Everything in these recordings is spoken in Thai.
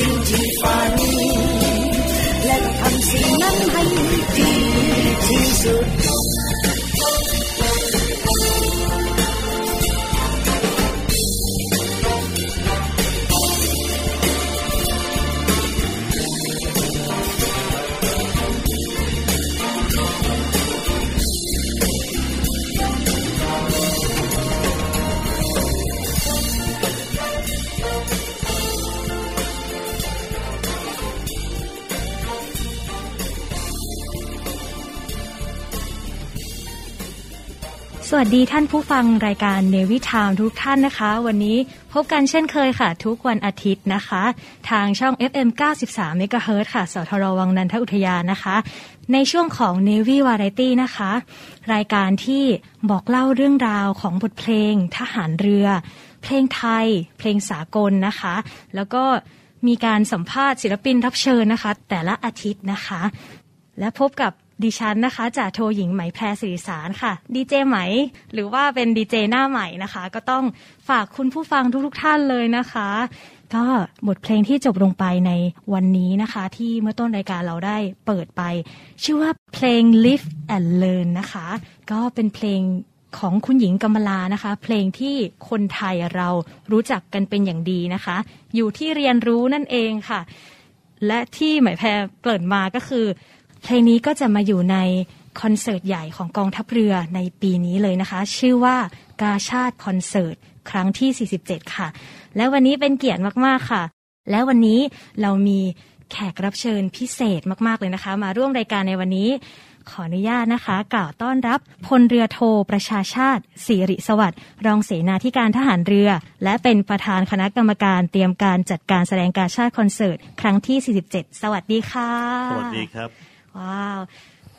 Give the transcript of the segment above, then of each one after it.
ช่สิ่งที่ฝันและทำสิ่ วัสดีท่านผู้ฟังรายการเนวิทามทุกท่านนะคะ วันนี้พบกันเช่นเคยค่ะ ทุกวันอาทิตย์นะคะ ทางช่อง FM 93 MHz ค่ะสทรวังนันทอุทยานนะคะ ในช่วงของ Navy Variety นะคะ รายการที่บอกเล่าเรื่องราวของบทเพลง ทหารเรือ เพลงไทย เพลงสากลนะคะ แล้วก็มีการสัมภาษณ์ศิลปินรับเชิญนะคะ แต่ละอาทิตย์นะคะ และพบกับ ดิฉันนะคะจากโทหญิงไหมแพรสิริสารค่ะดีเจไหม หรือว่าเป็นดีเจหน้าใหม่นะคะ ก็ต้องฝากคุณผู้ฟังทุกๆท่านเลยนะคะ ก็บทเพลงที่จบลงไปในวันนี้นะคะ ที่เมื่อต้นรายการเราได้เปิดไป ชื่อว่าเพลง Live and Learn นะคะ ก็เป็นเพลงของคุณหญิงกำมลานะคะ เพลงที่คนไทยเรารู้จักกันเป็นอย่างดีนะคะ อยู่ที่เรียนรู้นั่นเองค่ะ และที่หมายแพรเกริ่นมาก็คือ เพลงนี้ก็จะมาอยู่ในคอนเสิร์ตใหญ่ของกองทัพเรือในปีนี้เลยนะคะ ชื่อว่ากาชาติคอนเสิร์ตครั้งที่ 47 ค่ะ และวันนี้เป็นเกียรติมากๆค่ะ และวันนี้เรามีแขกรับเชิญพิเศษมาก ๆ เลยนะคะ มาร่วมรายการในวันนี้ ขออนุญาตนะคะ กล่าวต้อนรับพลเรือโทประชาชาติสิริสวัสดิ์รองเสนาธิการทหารเรือ และเป็นประธานคณะกรรมการเตรียมการจัดการแสดงกาชาติคอนเสิร์ต ครั้งที่ 47 สวัสดีค่ะ สวัสดีครับ ว้าว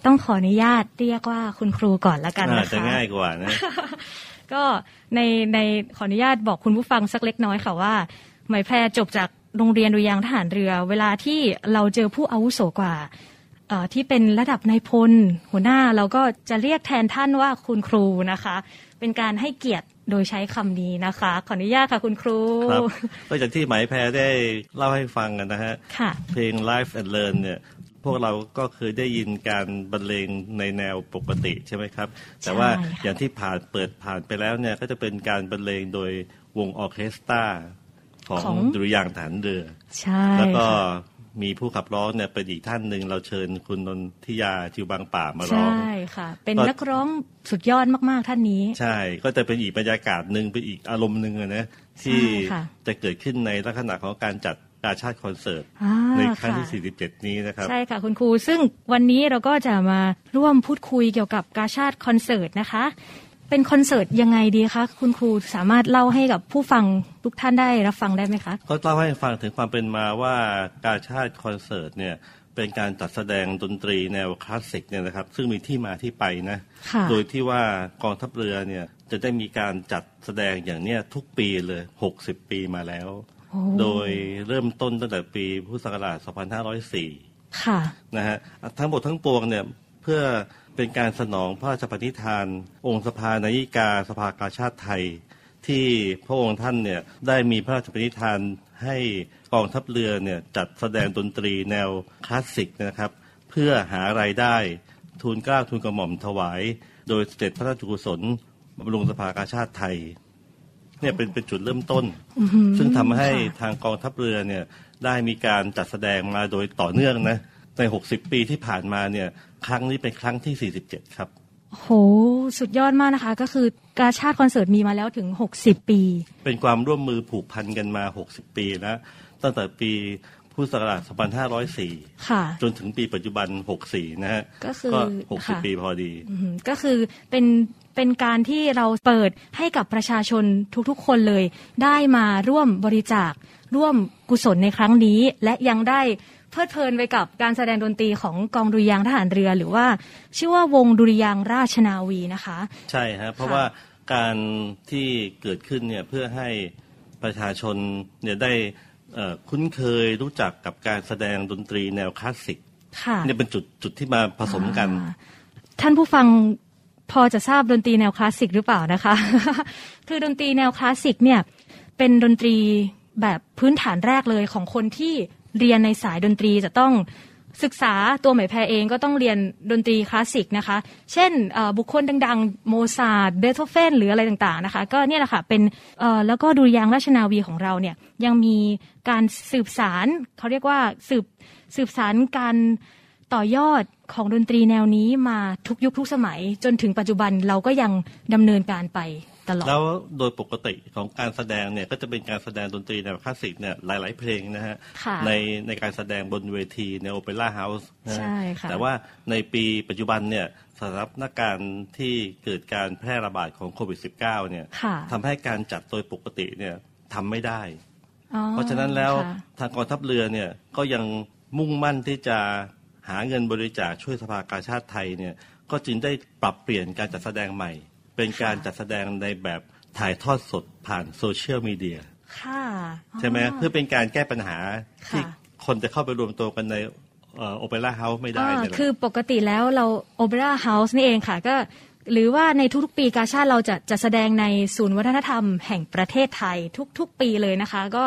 ต้องขออนุญาตเรียกว่าคุณครูก่อนละกันอานะคะจะง่ายกว่านะ ก็ในในขออนุญาตบอกคุณผู้ฟังสักเล็กน้อยค่ะว่าหมายแพรจบจากโรงเรียนดุริยางค์ทหารเรือ เวลาที่เราเจอผู้อาวุโสกว่าเอ่อที่เป็นระดับนายพลหัวหน้าเราก็จะเรียกแทนท่านว่าคุณครูนะคะ เป็นการให้เกียรติโดยใช้คำนี้นะคะ ขออนุญาตค่ะคุณครูครับก็จากที่ไหมายแพรได้เล่าให้ฟังกันนะฮะค่ะเพลง Life and Learn เนี่ย พวกเราก็เคยได้ยินการบรรเลงในแนวปกติใช่ไหมครับ แต่ว่าใช่ค่ะอย่างที่ผ่านเปิดผ่านไปแล้วเนี่ยก็จะเป็นการบรรเลงโดยวงออร์เคสตราของดุริยางค์ฐานเรือ ใช่ แล้วก็ค่ะมีผู้ขับร้องเนี่ยเป็นอีกท่านหนึ่งเราเชิญคุณนนทิยาจิวบางป่ามาร้อง ใช่ค่ะ เป็นก็นักร้องสุดยอดมากๆท่านนี้ ใช่ ก็จะเป็นอีกบรรยากาศหนึ่งเป็นอีกอารมณ์หนึ่งอะนะที่ใช่ค่ะจะเกิดขึ้นในลักษณะของการจัด การชาติคอนเสิร์ตอ่าในครั้งค่ะที่ 47 นี้นะครับ ใช่ค่ะคุณครู ซึ่งวันนี้เราก็จะมาร่วมพูดคุยเกี่ยวกับกาชาติคอนเสิร์ตนะคะ เป็นคอนเสิร์ตยังไงดีคะคุณครูสามารถเล่าให้กับผู้ฟังทุกท่านได้รับฟังได้ไหมคะ ก็เล่าให้ฟังถึงความเป็นมาว่าการชาติคอนเสิร์ตเนี่ยเป็นการจัดแสดงดนตรีแนวคลาสสิกเนี่ยนะครับ ซึ่งมีที่มาที่ไปนะค่ะโดยที่ว่ากองทัพเรือเนี่ยจะได้มีการจัดแสดงอย่างเนี้ยทุกปีเลย 60 ปีมาแล้ว โอ้โดยเริ่มต้นตั้งแต่ปีพุทธศักราช 2504 ค่ะ นะฮะ ทั้งหมดทั้งปวงเนี่ยเพื่อเป็นการสนองพระราชปณิธาน องค์สภานายิกาสภากาชาติไทย ที่พระองค์ท่านเนี่ยได้มีพระราชปณิธานให้กองทัพเรือเนี่ยจัดแสดงดนตรีแนวคลาสสิกนะครับ เพื่อหารายได้ทูลเกล้าทูลกระหม่อมถวาย โดยเสด็จพระราชกุศลบำรุงสภากาชาติไทย เนี่ยเป็นเป็นจุดเริ่มต้น ซึ่งทำให้ค่ะทางกองทัพเรือเนี่ยได้มีการจัดแสดงมาโดยต่อเนื่องนะใน 60 ปีที่ผ่านมาเนี่ยครั้งนี้เป็นครั้งที่ 47 ครับโหสุดยอดมากนะคะ ก็คือกาชาติคอนเสิร์ตมีมาแล้วถึง 60 ปี เป็นความร่วมมือผูกพันกันมา 60 ปีนะตั้งแต่ปี พุทธศักราช2504 ค่ะ จนถึงปีปัจจุบัน 64 นะฮะ ก็คือค่ะ60 ปีพอดีอืมก็คือเป็นเป็นการที่เราเปิดให้กับประชาชนทุกๆ คนเลย ได้มาร่วมบริจาค ร่วมกุศลในครั้งนี้ และยังได้เพลิดเพลินไปกับการแสดงดนตรีของกองดุริยางค์ทหารเรือ หรือว่า ชื่อว่าวงดุริยางค์ราชนาวีนะคะ ใช่ฮะเพราะค่ะว่าการที่เกิดขึ้นเนี่ยเพื่อให้ประชาชนเนี่ยได้เอ่อ คุ้นเคยรู้จักกับการแสดงดนตรีแนวคลาสสิกค่ะเนี่ยเป็นจุดจุดที่มาผสมกันอ่าท่านผู้ฟังพอจะทราบดนตรีแนวคลาสสิกหรือเปล่านะคะ คือดนตรีแนวคลาสสิกเนี่ยเป็นดนตรีแบบพื้นฐานแรกเลยของคนที่เรียนในสายดนตรีจะต้อง ศึกษาตัวหมวดแพรเองก็ต้องเรียนดนตรีคลาสสิกนะคะ เช่นบุคคลดังๆ โมซาร์ทเบโธเฟนหรืออะไรต่างๆนะคะ ก็เนี่ยแหละค่ะเป็นแล้วก็ดุริยางค์ราชนาวีของเราเนี่ยยังมีการสืบสานเขาเรียกว่าสืบสืบสานการต่อยอดของดนตรีแนวนี้มาทุกยุคทุกสมัยจนถึงปัจจุบันเราก็ยังดำเนินการไป ตลอด แล้วโดยปกติของการแสดงเนี่ยก็จะเป็นการแสดงดนตรีแนวคลาสสิกเนี่ยหลาย ๆ เพลงนะฮะค่ะในในการแสดงบนเวทีในโอเปร่าเฮาส์นะฮะใช่ค่ะแต่ว่าในปีปัจจุบันเนี่ยสถานการณ์ที่เกิดการแพร่ระบาดของโควิด -19 เนี่ยค่ะทำให้การจัดโดยปกติเนี่ยทำไม่ได้อ๋อเพราะฉะนั้นแล้วค่ะทางกองทัพเรือเนี่ยก็ยังมุ่งมั่นที่จะหาเงินบริจาคช่วยสภากาชาติไทยเนี่ยก็จึงได้ปรับเปลี่ยนการจัดแสดงใหม่ เป็นการจัดแสดงในแบบถ่ายทอดสดผ่านโซเชียลมีเดียค่ะอ๋อใช่ไหมเพื่อเป็นการแก้ปัญหาค่ะที่คนจะเข้าไปรวมตัวกันใน opera house ไม่ได้อ่าเนี่ยนะคือปกติแล้วเรา opera house นี่เองค่ะก็หรือว่าในทุกๆปีกาชาดเราจะจะแสดงในศูนย์วัฒนธรรมแห่งประเทศไทยทุกๆปีเลยนะคะ ก็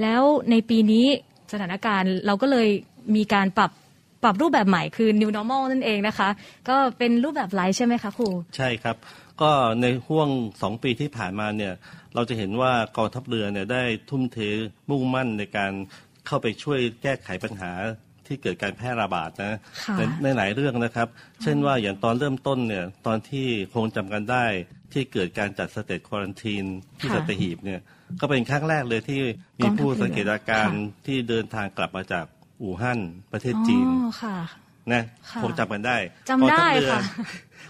แล้วในปีนี้สถานการณ์เราก็เลยมีการปรับปรับรูปแบบใหม่คือ new normal นั่นเองนะคะ ก็เป็นรูปแบบไลฟ์ใช่ไหมคะครู ใช่ครับ ก็ในห่วงสองปีที่ผ่านมาเนี่ยเราจะเห็นว่ากองทัพเรือเนี่ยได้ทุ่มเทมุ่งมั่นในการเข้าไปช่วยแก้ไขปัญหาที่เกิดการแพร่ระบาดนะค่ะในในหลายเรื่องนะครับ เช่นว่าอย่างตอนเริ่มต้นเนี่ยตอนที่คงจำกันได้ที่เกิดการจัดสเตจควอรันทีนที่ค่ะสัตหีบเนี่ยก็เป็นครั้งแรกเลยที่มีผู้กองทัพเรือสังเกตอาการค่ะที่เดินทางกลับมาจากอู่ฮั่นประเทศจีนอ๋อค่ะ นะค่ะคงจำกันได้จำได้กองทัพเรือค่ะ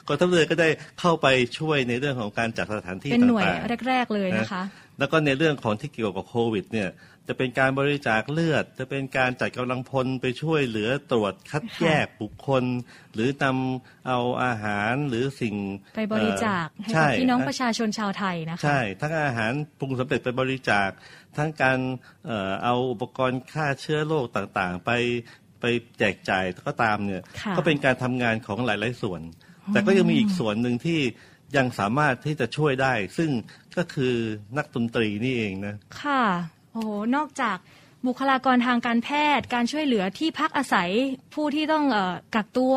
กองทัพเรือก็ได้เข้าไปช่วยในเรื่องของการจัดสถานที่เป็นหน่วยต่างๆแรก ๆเลยนะคะ แล้วก็ในเรื่องของที่เกี่ยวกับโควิดเนี่ยจะเป็นการบริจาคเลือด จะเป็นการจัดกำลังพลไปช่วยเหลือตรวจคัดแยกบุคคล หรือนำเอาอาหารหรือสิ่งไปบริจาคให้เอ่อกับพี่น้องใช่ประชาชนชาวไทยนะคะใช่ ทั้งอาหารปรุงสำเร็จไปบริจาค ทั้งการเอ่อเอาอุปกรณ์ฆ่าเชื้อโรคต่างๆ ไป ไปแจกจ่ายก็ตามเนี่ยค่ะก็เป็นการทำงานของหลาย ๆ ส่วน แต่ก็ยังมีอีกส่วนหนึ่งที่ยังสามารถที่จะช่วยได้ ซึ่งก็คือนักดนตรีนี่เองนะ ค่ะ โอ้โหนอกจากบุคลากรทางการแพทย์ การช่วยเหลือที่พักอาศัยผู้ที่ต้องเออกักตัว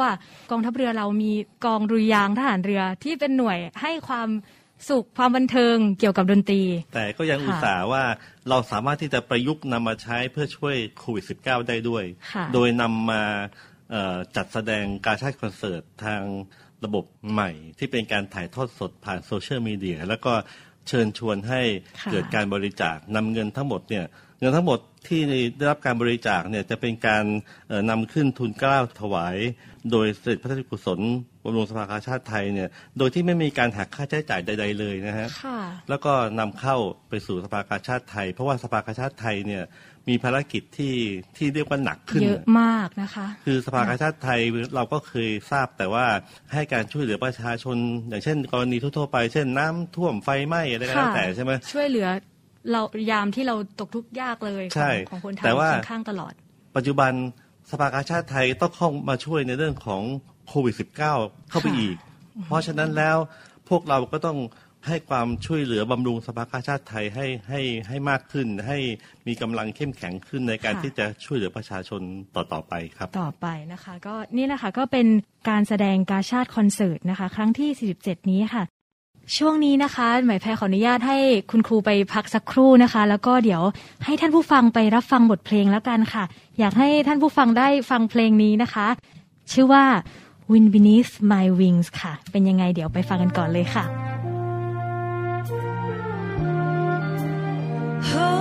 กองทัพเรือเรามีกองดุริยางค์ทหารเรือที่เป็นหน่วยให้ความ สุขความบันเทิงเกี่ยวกับดนตรี แต่ก็ยังค่ะอุตส่าห์ว่าเราสามารถที่จะประยุกต์นำมาใช้เพื่อช่วยโควิด -19 ได้ด้วยค่ะโดยนำมาเอ่อจัดแสดงการชาติคอนเสิร์ตทางระบบใหม่ ที่เป็นการถ่ายทอดสดผ่านโซเชียลมีเดียแล้วก็เชิญชวนให้ค่ะเกิดการบริจาคนำเงินทั้งหมดเนี่ย เงินทั้งหมดที่ได้รับการบริจาคเนี่ยจะเป็นการเอ่อนำขึ้นทุนเกล้าถวาย โดยเสด็จพระราชกุศลบำรุงสภากาชาติไทยเนี่ยโดยที่ไม่มีการหักค่าใช้จ่ายใด ๆ เลยนะฮะค่ะแล้วก็นำเข้าไปสู่สภากาชาติไทย เพราะว่าสภากาชาติไทยเนี่ยมีภารกิจที่ที่เรียกว่าหนักขึ้นเยอะมากนะคะ คือสภากาชาติไทยเราก็เคยทราบแต่ว่าให้การช่วยเหลือประชาชน อย่างเช่น กรณีทั่วๆไป เช่นน้ำท่วมไฟไหม้อะไรก็แล้วค่ะแต่ใช่ไหมช่วยเหลือ เรายามที่เราตกทุกข์ยากเลยของใช่ของคนไทยแต่ว่าค่อนข้างตลอด ปัจจุบันสภากาชาติไทยต้องเข้ามาช่วยในเรื่องของโควิด -19 เข้าไปค่ะ อีก เพราะฉะนั้นแล้วพวกเราก็ต้องให้ความช่วยเหลือบำรุงสภากาชาติไทยให้ให้ให้มากขึ้น ให้มีกำลังเข้มแข็งขึ้นในการค่ะที่จะช่วยเหลือประชาชนต่อ ๆ ไปครับ ต่อไปนะคะ ก็นี่แหละค่ะก็เป็นการแสดงกาชาติคอนเสิร์ตนะคะ ครั้งที่ 47 นี้ค่ะ ช่วงนี้นะคะ หมายแพรขออนุญาตให้คุณครูไปพักสักครู่นะคะ แล้วก็เดี๋ยวให้ท่านผู้ฟังไปรับฟังบทเพลงแล้วกันค่ะ อยากให้ท่านผู้ฟังได้ฟังเพลงนี้นะคะ ชื่อว่า Wind Beneath My Wings ค่ะ เป็นยังไงเดี๋ยวไปฟังกันก่อนเลยค่ะ Oh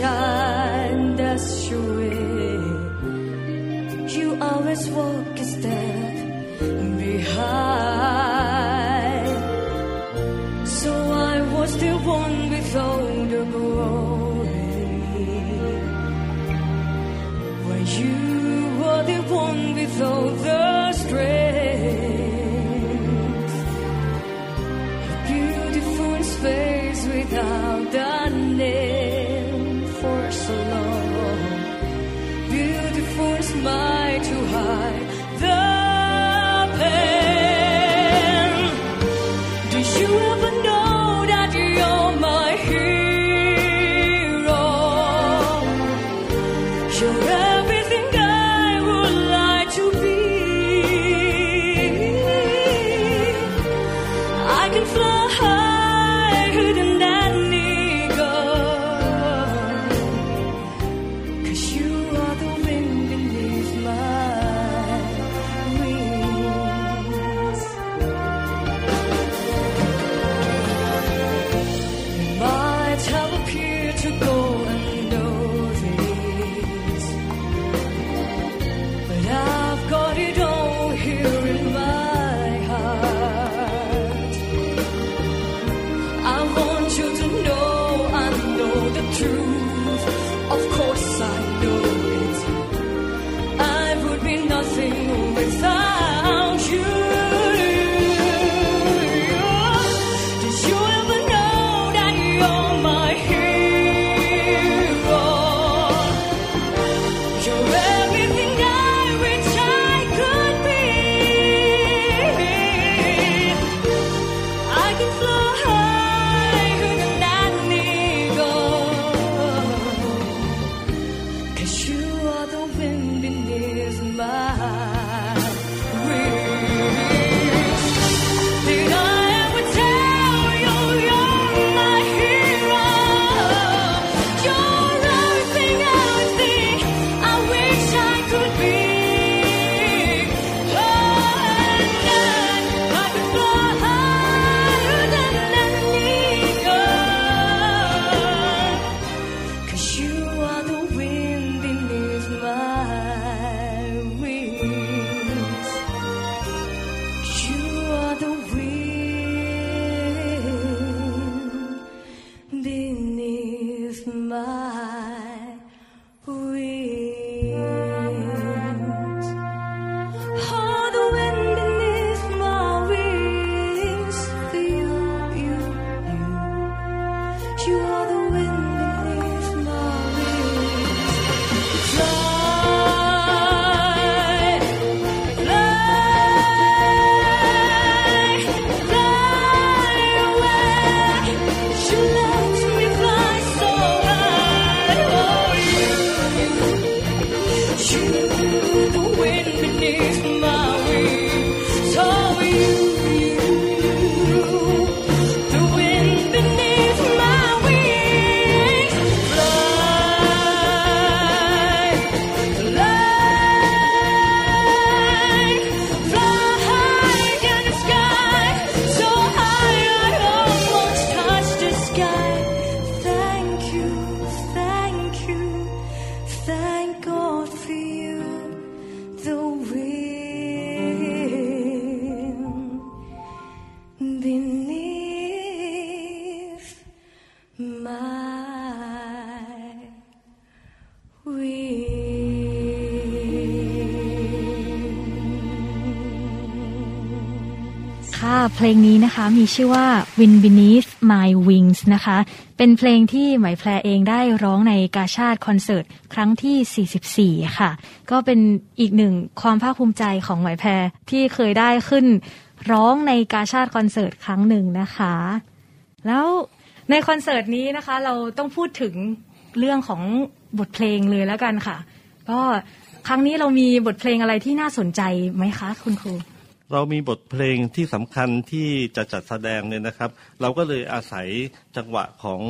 shine, that's your way. You always walk a step behind. So I was the one without the glory. When You are the one without the strength. A beautiful space without the มีชื่อว่า Wind Beneath My Wings นะคะ เป็นเพลงที่ไหมแพรเองได้ร้องในกาชาติคอนเสิร์ตครั้งที่ 44 ค่ะ ก็เป็นอีกหนึ่งความภาคภูมิใจของไหมแพรที่เคยได้ขึ้นร้องในกาชาติคอนเสิร์ตครั้งหนึ่งนะคะ แล้วในคอนเสิร์ตนี้นะคะ เราต้องพูดถึงเรื่องของบทเพลงเลยแล้วกันค่ะ ก็ครั้งนี้เรามีบทเพลงอะไรที่น่าสนใจไหมคะ คุณครู เรามีบทเพลงที่สำคัญที่จะจัดแสดงเนี่ยนะครับ เราก็เลยอาศัยจังหวะของ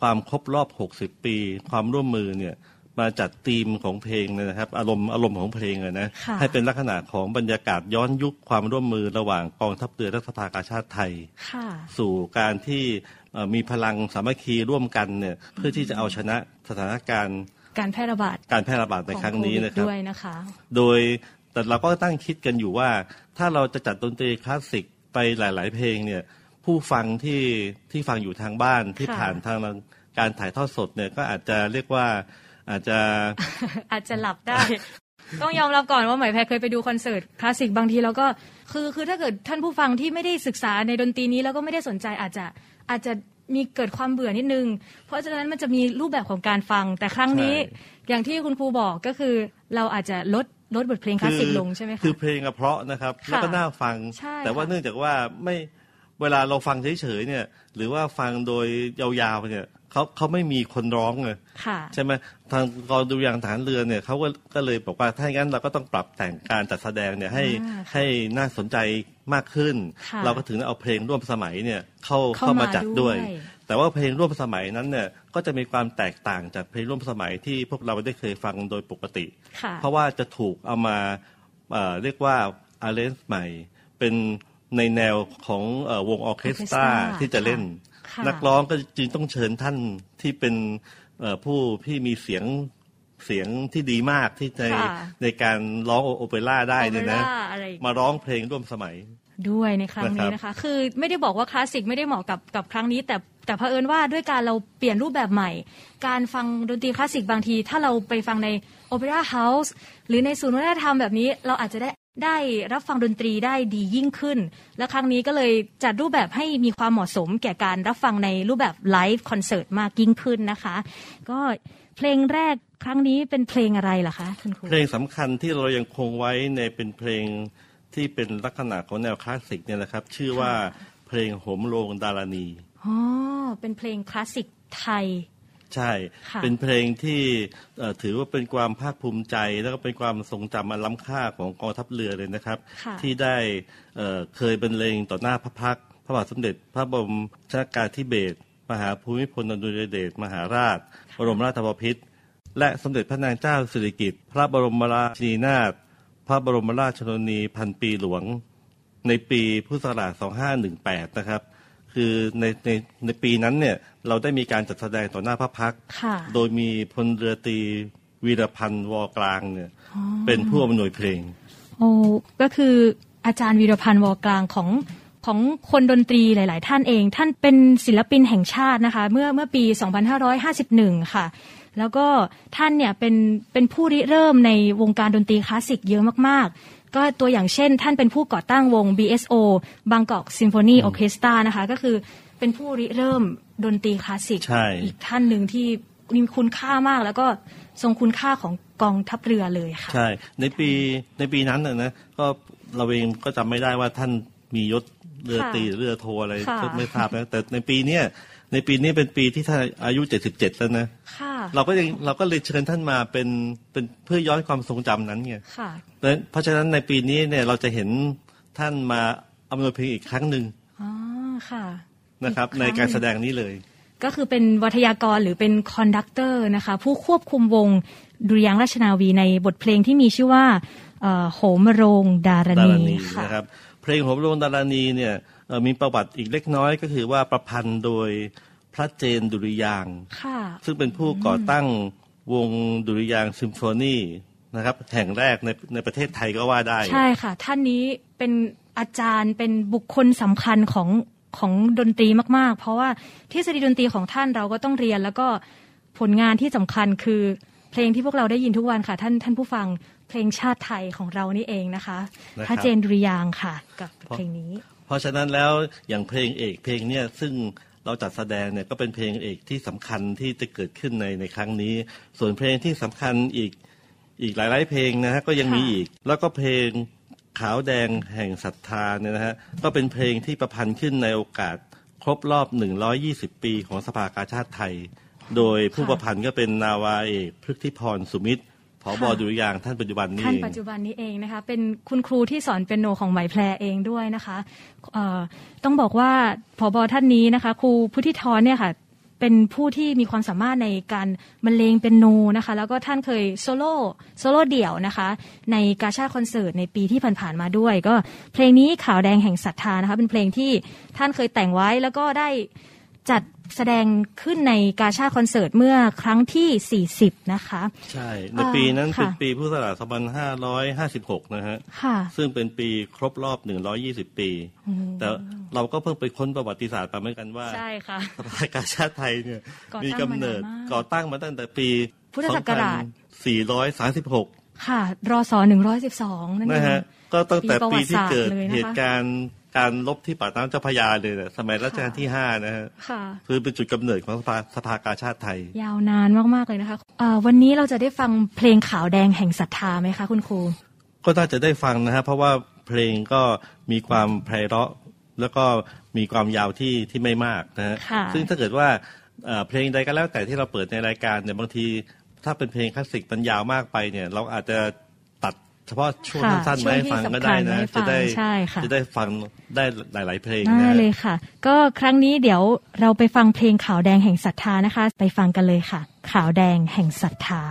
ความครบรอบ 60 ปี ความร่วมมือเนี่ยมาจัดธีมของเพลงเลยนะครับ อารมณ์อารมณ์ของเพลงเลยนะค่ะให้เป็นลักษณะของบรรยากาศย้อนยุคความร่วมมือระหว่างกองทัพเรือและสภากาชาติไทยค่ะสู่การที่เอ่อมีพลังสามัคคีร่วมกันเนี่ยเพื่อที่จะเอาชนะสถานการณ์การแพร่ระบาดการแพร่ระบาดในครั้งนี้นะครับของโควิดด้วยนะคะ โดย แต่เราก็ตั้งคิดกันอยู่ว่า ถ้าเราจะจัดดนตรีคลาสสิกไปหลาย ๆ เพลงเนี่ยผู้ฟังที่ที่ฟังอยู่ทางบ้านที่ค่ะผ่านทางการถ่ายทอดสดเนี่ยก็อาจจะเรียกว่าอาจจะอาจจะหลับได้ ต้องยอมรับก่อนว่าหมายแพรเคยไปดูคอนเสิร์ตคลาสสิกบางทีแล้วก็คือคือถ้าเกิดท่านผู้ฟังที่ไม่ได้ศึกษาในดนตรีนี้แล้วก็ไม่ได้สนใจอาจจะอาจจะมีเกิดความเบื่อนิดนึง เพราะฉะนั้นมันจะมีรูปแบบของการฟัง แต่ครั้งนี้ใช่อย่างที่คุณครูบอกก็คือเราอาจจะลด ลดบทเพลงคลาสสิกลงใช่ไหมคะคือเพลงอะเพราะนะครับค่ะแล้วก็น่าฟังใช่แต่ว่าค่ะเนื่องจากว่าไม่เวลาเราฟังเฉยๆเนี่ย หรือว่าฟังโดยยาวๆเนี่ยเขาเขาไม่มีคนร้องเลยค่ะใช่ไหมทางกองดุริยางค์ฐานเรือเนี่ยเขาก็ก็เลยบอกว่าถ้าอย่างนั้นเราก็ต้องปรับแต่งการจัดแสดงเนี่ยให้อ่าค่ะให้น่าสนใจมากขึ้นค่ะเราก็ถึงเอาเพลงร่วมสมัยเนี่ยเข้าเข้าเข้ามามาจัดด้วยด้วย แต่ว่าเพลงร่วมสมัยนั้นเนี่ยก็จะมีความแตกต่างจากเพลงร่วมสมัยที่พวกเราได้เคยฟังโดยปกติค่ะเพราะว่าจะถูกเอามาเอ่อเรียกว่า arrange ใหม่ เป็นในแนวของเออวงออร์เคสตรา Orchestra ที่จะเล่นค่ะนักร้องก็จึงต้องเชิญท่านที่เป็นเอ่อผู้ที่มีเสียงเสียงที่ดีมากที่ในค่ะในการร้องโอเปร่าได้เนี่ยนะโอเปร่าอะไรอย่างเงี้ยมาร้องเพลงร่วมสมัยด้วยในครั้งนี้นะครับนะคะ คือไม่ได้บอกว่าคลาสสิกไม่ได้เหมาะกับกับครั้งนี้ แต่ แต่เผอิญว่าด้วยการเราเปลี่ยนรูปแบบใหม่ การฟังดนตรีคลาสสิกบางที ถ้าเราไปฟังใน opera house หรือในศูนย์วัฒนธรรมแบบนี้ เราอาจจะได้ได้รับฟังดนตรีได้ดียิ่งขึ้น และครั้งนี้ก็เลยจัดรูปแบบให้มีความเหมาะสมแก่การรับฟังในรูปแบบ live concert มากยิ่งขึ้นนะคะ ก็เพลงแรกครั้งนี้เป็นเพลงอะไรล่ะคะคุณครูเพลงสำคัญที่เรายังคงไว้ในเป็นเพลงที่เป็นลักษณะของแนวคลาสสิกเนี่ยนะครับ ชื่อว่าเพลงโหมโรงดารณี อ๋อเป็นเพลงคลาสสิกไทย ใช่ค่ะเป็นเพลงที่เอ่อถือว่าเป็นความภาคภูมิใจ แล้วก็เป็นความทรงจำอันล้ำค่าของกองทัพเรือเลยนะครับค่ะที่ได้เอ่อเคยบรรเลงต่อหน้าพระพักตร์พระบาทสมเด็จ พระบรมชนากาธิเบศรมหาภูมิพลอดุลยเดชมหาราช บรมราชบพิตรและสมเด็จพระนางเจ้าสิริกิติ์พระบรมราชินีนาถพระบรมราชชนนีพันปีหลวง ในปีพุทธศักราช 2518 นะครับ คือในในในปีนั้นเนี่ยเราได้มีการจัดแสดงต่อหน้าพระพักตร์ค่ะโดยมีพลเรือตรีวีรพันธ์วอกลางเนี่ยเป็นผู้อำนวยเพลงโอ้ก็คืออาจารย์วีรพันธุ์วอกลางของของคนดนตรีหลาย ๆ ท่านเอง ท่านเป็นศิลปินแห่งชาตินะคะ เมื่อเมื่อปี 2551 ค่ะ แล้วก็ท่านเนี่ยเป็นเป็นผู้ริเริ่มในวงการดนตรีคลาสสิกเยอะมาก ๆ ก็ตัวอย่างเช่น ท่านเป็นผู้ก่อตั้งวง BSO Bangkok Symphony Orchestra นะคะ ก็คือเป็นผู้ริเริ่มดนตรีคลาสสิกใช่อีกท่านหนึ่งที่มีคุณค่ามากแล้วก็ทรงคุณค่าของกองทัพเรือเลยค่ะ ใช่ ในปีในปีนั้นน่ะนะก็เราเองก็จำไม่ได้ว่าท่านมียศเรือตรีหรือเรือโทอะไรค่ะก็ไม่ทราบนะแต่ในปีเนี้ย ในปีนี้เป็นปีที่ท่านอายุ77แล้วนะค่ะ เราก็ยังเราก็เลยเชิญท่านมาเป็นเป็นเพื่อย้อนความทรงจำนั้นไงค่ะและเพราะฉะนั้นในปีนี้เนี่ยเราจะเห็นท่านมาอำนวยเพลงอีกครั้งหนึ่งอ๋อค่ะนะครับอีในคงการหแสนึ่งดงนี้เลย ก็คือเป็นวัทยากรหรือเป็น conductor นะคะ ผู้ควบคุมวงดุริยางค์ราชนาวีในบทเพลงที่มีชื่อว่าเอ่อโหมโรงดารดาณีรานีค่ะนะครับ เพลงโหมโรงดารานีเนี่ยเอ่อ มีประวัติอีกเล็กน้อยก็คือว่าประพันธ์โดยพระเจนดุริยางค์ค่ะซึ่งเป็นผู้ก่อตั้งวงดุริยางค์ซิมโฟนีนะครับแห่งแรกในในประเทศไทยก็ว่าได้ ใช่ค่ะ ท่านนี้เป็นอาจารย์เป็นบุคคลสำคัญของของดนตรีมาก ๆ เพราะว่าทฤษฎีดนตรีของท่านเราก็ต้องเรียน แล้วก็ผลงานที่สำคัญคือเพลงที่พวกเราได้ยินทุกวันค่ะ ท่านท่านผู้ฟังเพลงชาติไทยของเรานี่เองนะคะนะครับพระเจนดุริยางค์ค่ะ กับเพลงนี้ เพราะฉะนั้นแล้วอย่างเพลงเอกเพลงเนี่ยซึ่งเราจัดแสดงเนี่ยก็เป็นเพลงเอกที่สำคัญที่จะเกิดขึ้นในในครั้งนี้ ส่วนเพลงที่สำคัญอีกอีกหลาย ๆ เพลงนะฮะก็ยังมีอีก แล้วก็เพลงขาวแดงแห่งศรัทธาเนี่ยนะฮะก็เป็นเพลงที่ประพันธ์ขึ้นในโอกาสครบรอบ 120 ปีของสภากาชาติไทย โดยผู้ประพันธ์ก็เป็นนาวาเอกพฤกธิพรสุมิตร ผบดุริยางค์ท่านปัจจุบันนี้ท่านเองปัจจุบันนี้เองนะคะ เป็นคุณครูที่สอนเป็นโนของไหมแพรเองด้วยนะคะเอ่อต้องบอกว่าผบท่านนี้นะคะ ครูพุทธิธรเนี่ยค่ะเป็นผู้ที่มีความสามารถในการบรรเลงเป็นโนนะคะ แล้วก็ท่านเคยโซโล่โซโล่เดี่ยวนะคะ ในกาชาดคอนเสิร์ตในปีที่ผ่านๆมาด้วย ก็เพลงนี้ขาวแดงแห่งศรัทธานะคะ เป็นเพลงที่ท่านเคยแต่งไว้แล้วก็ได้ จัดแสดงขึ้นในกาชาดคอนเสิร์ตเมื่อครั้งที่ 40 นะคะ ใช่ ในปีนั้นค่ะเป็นปีพุทธศักราช2556 นะฮะค่ะซึ่งเป็นปีครบรอบ 120 ปี แต่เราก็เพิ่งไปค้นประวัติศาสตร์มาเหมือนกันว่าใช่ค่ะสภากาชาติไทยเนี่ยก่อตั้งมีกำเนิดมานานมากก่อตั้งมาตั้งแต่ปีพุทธศักราช2436 ค่ะรอสหนึ่งร้อยสิบสองนั่นเอนะงฮะก็ตั้งแต่ปีประวัปีติที่ศาสตร์เกิดเลยนะคะเหตุการณ์ การลบที่ปากน้ำเจ้าพระยาเลยเนี่ยสมัยรัชกาลค่ะที่ห้านะฮะค่ะคือเป็นจุดกำเนิดของสภาสภากาชาติไทย ยาวนานมากๆเลยนะคะอ่าวันนี้เราจะได้ฟังเพลงขาวแดงแห่งศรัทธาไหมคะคุณครู ก็น่าจะได้ฟังนะฮะเพราะว่าเพลงก็มีความไพเราะแล้วก็มีความยาวที่ที่ไม่มากนะฮะค่ะซึ่งถ้าเกิดว่าเอ่อเพลงใดก็แล้วแต่ที่เราเปิดในรายการเนี่ยบางทีถ้าเป็นเพลงคลาสสิกมันยาวมากไปเนี่ย เราอาจจะตัด เฉพาะช่วงค่ะสั้นๆมาให้ฟังช่วงที่ก็ได้นะสำคัญมาให้ฟังจะได้ใช่ค่ะจะได้ฟังได้หลาย ๆ เพลงได้นะฮะเลยค่ะ ก็ครั้งนี้เดี๋ยวเราไปฟังเพลงขาวแดงแห่งศรัทธานะคะ ไปฟังกันเลยค่ะ ขาวแดงแห่งศรัทธา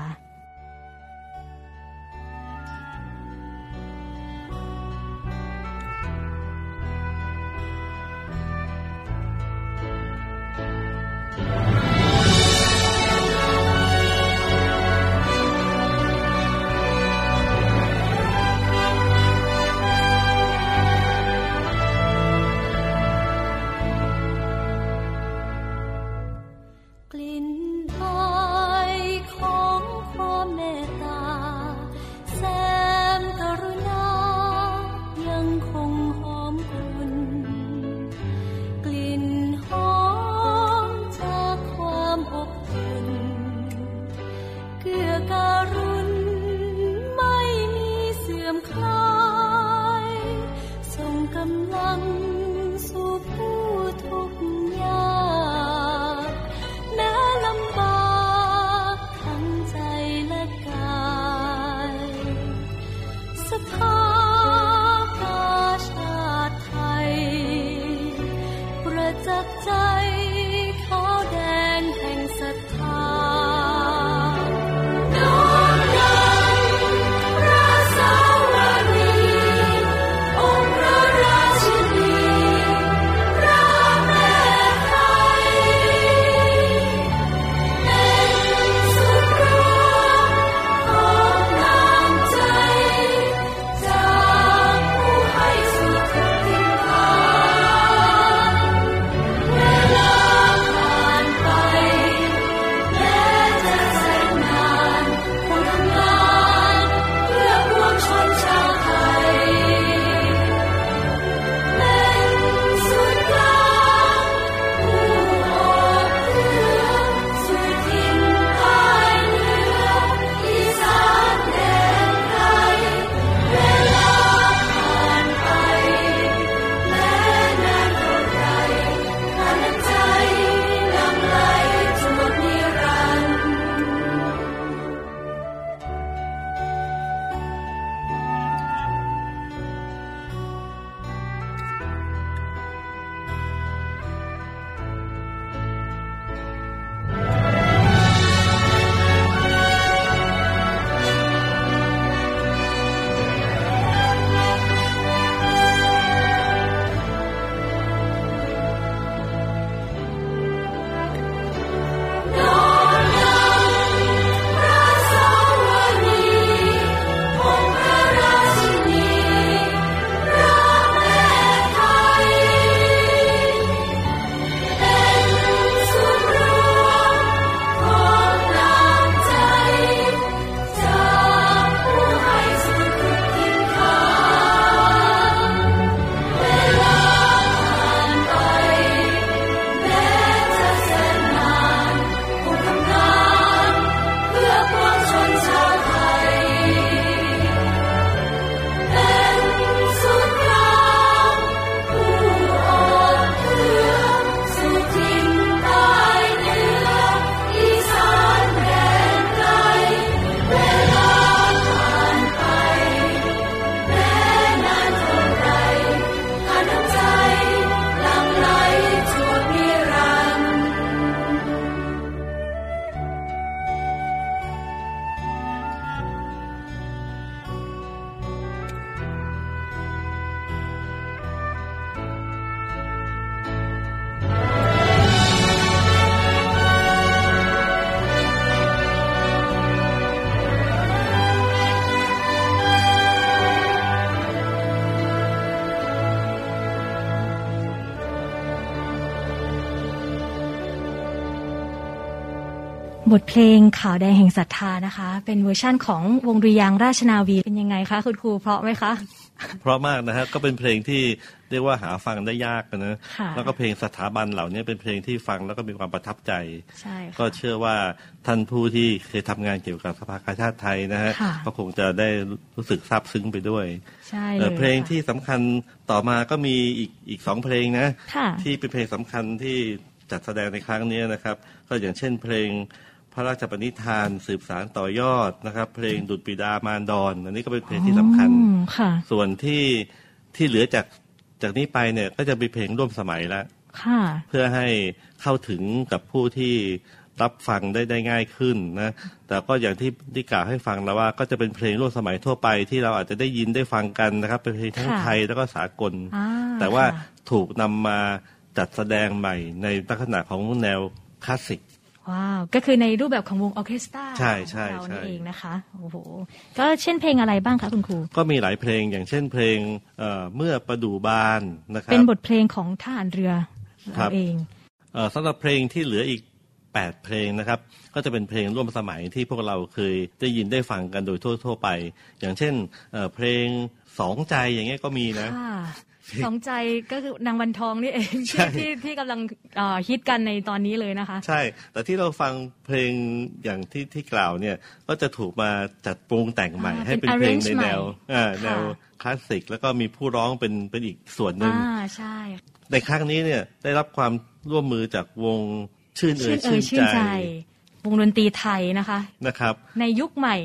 บทเพลงข่าวแดงแห่งศรัทธานะคะ เป็นเวอร์ชั่นของวงดุริยางค์ราชนาวีเป็นยังไงคะคุณครูเพราะไหมคะ เพราะมากนะฮะก็เป็นเพลงที่เรียกว่าหาฟังได้ยากนะค่ะแล้วก็เพลงสถาบันเหล่านี้เป็นเพลงที่ฟังแล้วก็มีความประทับใจใช่ค่ะก็เชื่อว่าท่านผู้ที่เคยทำงานเกี่ยวกับสภากาชาดไทยนะฮะค่ะก็คงจะได้รู้สึกซาบซึ้งไปด้วยใช่เอ่เลอยเพลงค่ะที่สำคัญต่อมาก็มีอีกอีกสองเพลงนะค่ะที่เป็นเพลงสำคัญที่จัดแสดงในครั้งนี้นะครับ ก็อย่างเช่นเพลงพ ระราชปณิธานสืบสารต่อยอดนะครับ เพลงดุจปิดามารดอนอันนี้ก็เป็นเพลงที่สำคัญอืมค่ะส่วนที่ที่เหลือจากจากนี้ไปเนี่ยก็จะมีเพลงร่วมสมัยแล้วค่ะเพื่อให้เข้าถึงกับผู้ที่รับฟังได้ได้ง่ายขึ้นนะ แต่ก็อย่างที่ที่กล่าวให้ฟังแล้วว่า ก็จะเป็นเพลงร่วมสมัยทั่วไปที่เราอาจจะได้ยินได้ฟังกันนะครับ เป็นเพลงทั้งค่ะไทยแล้วก็สากลอ่าแต่ว่าค่ะถูกนำมาจัดแสดงใหม่ในลักษณะของแนวคลาสสิก ว้าว ก็คือในรูปแบบของวงออร์เคสตราใช่ใช่ของเราใช่นี่เองนะคะโอ้โหก็เช่นเพลงอะไรบ้างคะคุณครู ก็มีหลายเพลงอย่างเช่นเพลงเอ่อเมื่อประดู่บานนะครับเป็นบทเพลงของทหารเรือครัเราบเองเอ่อสำหรับเพลงที่เหลืออีก 8 เพลงนะครับ ก็จะเป็นเพลงร่วมสมัยที่พวกเราเคยได้ยินได้ฟังกันโดยทั่ว ๆ ไป อย่างเช่นเอ่อเพลงสองใจอย่างเงี้ยก็มีนะ ค่ะสองใจก็คือนางวันทองนี่เองใช่ที่ที่ที่กำลังเอ่อฮิตกันในตอนนี้เลยนะคะ ใช่ แต่ที่เราฟังเพลงอย่างที่ที่กล่าวเนี่ยก็จะถูกมาจัดปรุงแต่งใหม่อ่าให้เป็นเป็นเพลง arrange ในแนวใหม่อ่าค่ะแนวคลาสสิกแล้วก็มีผู้ร้องเป็นเป็นอีกส่วนหนึ่งอ่าใช่ ในครั้งนี้เนี่ยได้รับความร่วมมือจากวงชื่นเอ่ชื่ยนเอ่ชื่ยนชื่นใจใจวงดนตรีไทยนะคะนะครับ ในยุคใหม่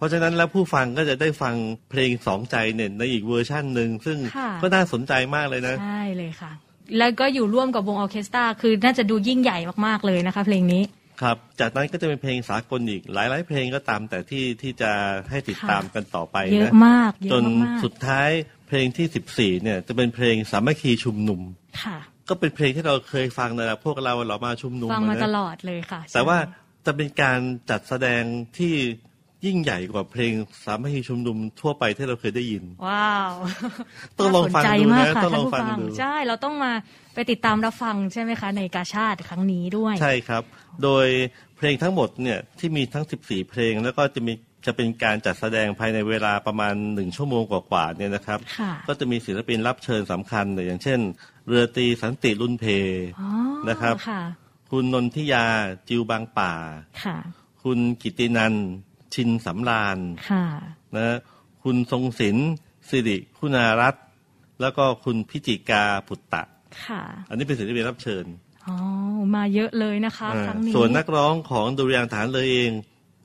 เพราะฉะนั้นแล้วผู้ฟังก็จะได้ฟังเพลงสองใจเนี่ยในอีกเวอร์ชั่นหนึ่งซึ่งค่ะก็น่าสนใจมากเลยนะ ใช่เลยค่ะ แล้วก็อยู่ร่วมกับวงออร์เคสตราคือน่าจะดูยิ่งใหญ่มากๆเลยนะคะ เพลงนี้ครับ จากนั้นก็จะเป็นเพลงสากลอีกหลายๆ เพลงก็ตามแต่ที่ที่จะให้ติดตามกันต่อไปเยอะนะมากเยอะมากจนสุดท้ายเพลงที่ 14 เนี่ย จะเป็นเพลงสามัคคีชุมนุมๆค่ะ ก็เป็นเพลงที่เราเคยฟังนะพวกเราเรามาชุมนุมฟังมานะตลอดเลยค่ะ แต่ว่าใช่จะเป็นการจัดแสดงที่ ยิ่งใหญ่กว่าเพลงสามัคคีชุมนุมทั่วไปที่เราเคยได้ยิน ว้าวต้องลองฟังาสนใจดูนะมากค่ะต้องลท่าอนงผู้ฟังฟังดูใช่เราต้องมาไปติดตามรับฟังใช่ไหมคะ ในกาชาติครั้งนี้ด้วย ใช่ครับ โดยเพลงทั้งหมดเนี่ยที่มีทั้ง 14 เพลงแล้วก็จะมีจะเป็นการจัดแสดงภายในเวลาประมาณหนึ่งชั่วโมงกว่าๆเนี่ยนะครับค่ะก็จะมีศิลปินรับเชิญสำคัญเนี่ยอย่างเช่น เรือตรีสันติรุ่นเพอ๋อนะครับค่ะคุณนนทิยาจิวบางป่าค่ะคุณกิตตินัน ชินสำราญค่ะนะคุณทรงศิลป์สิริคุณารัตน์แล้วก็คุณพิจิกาผุตตะค่ะ อันนี้เป็นศิลปินรับเชิญอ๋อมาเยอะเลยนะคะอ่าครั้งนี้ส่วนนักร้องของดุริยางค์ฐานเลยเอง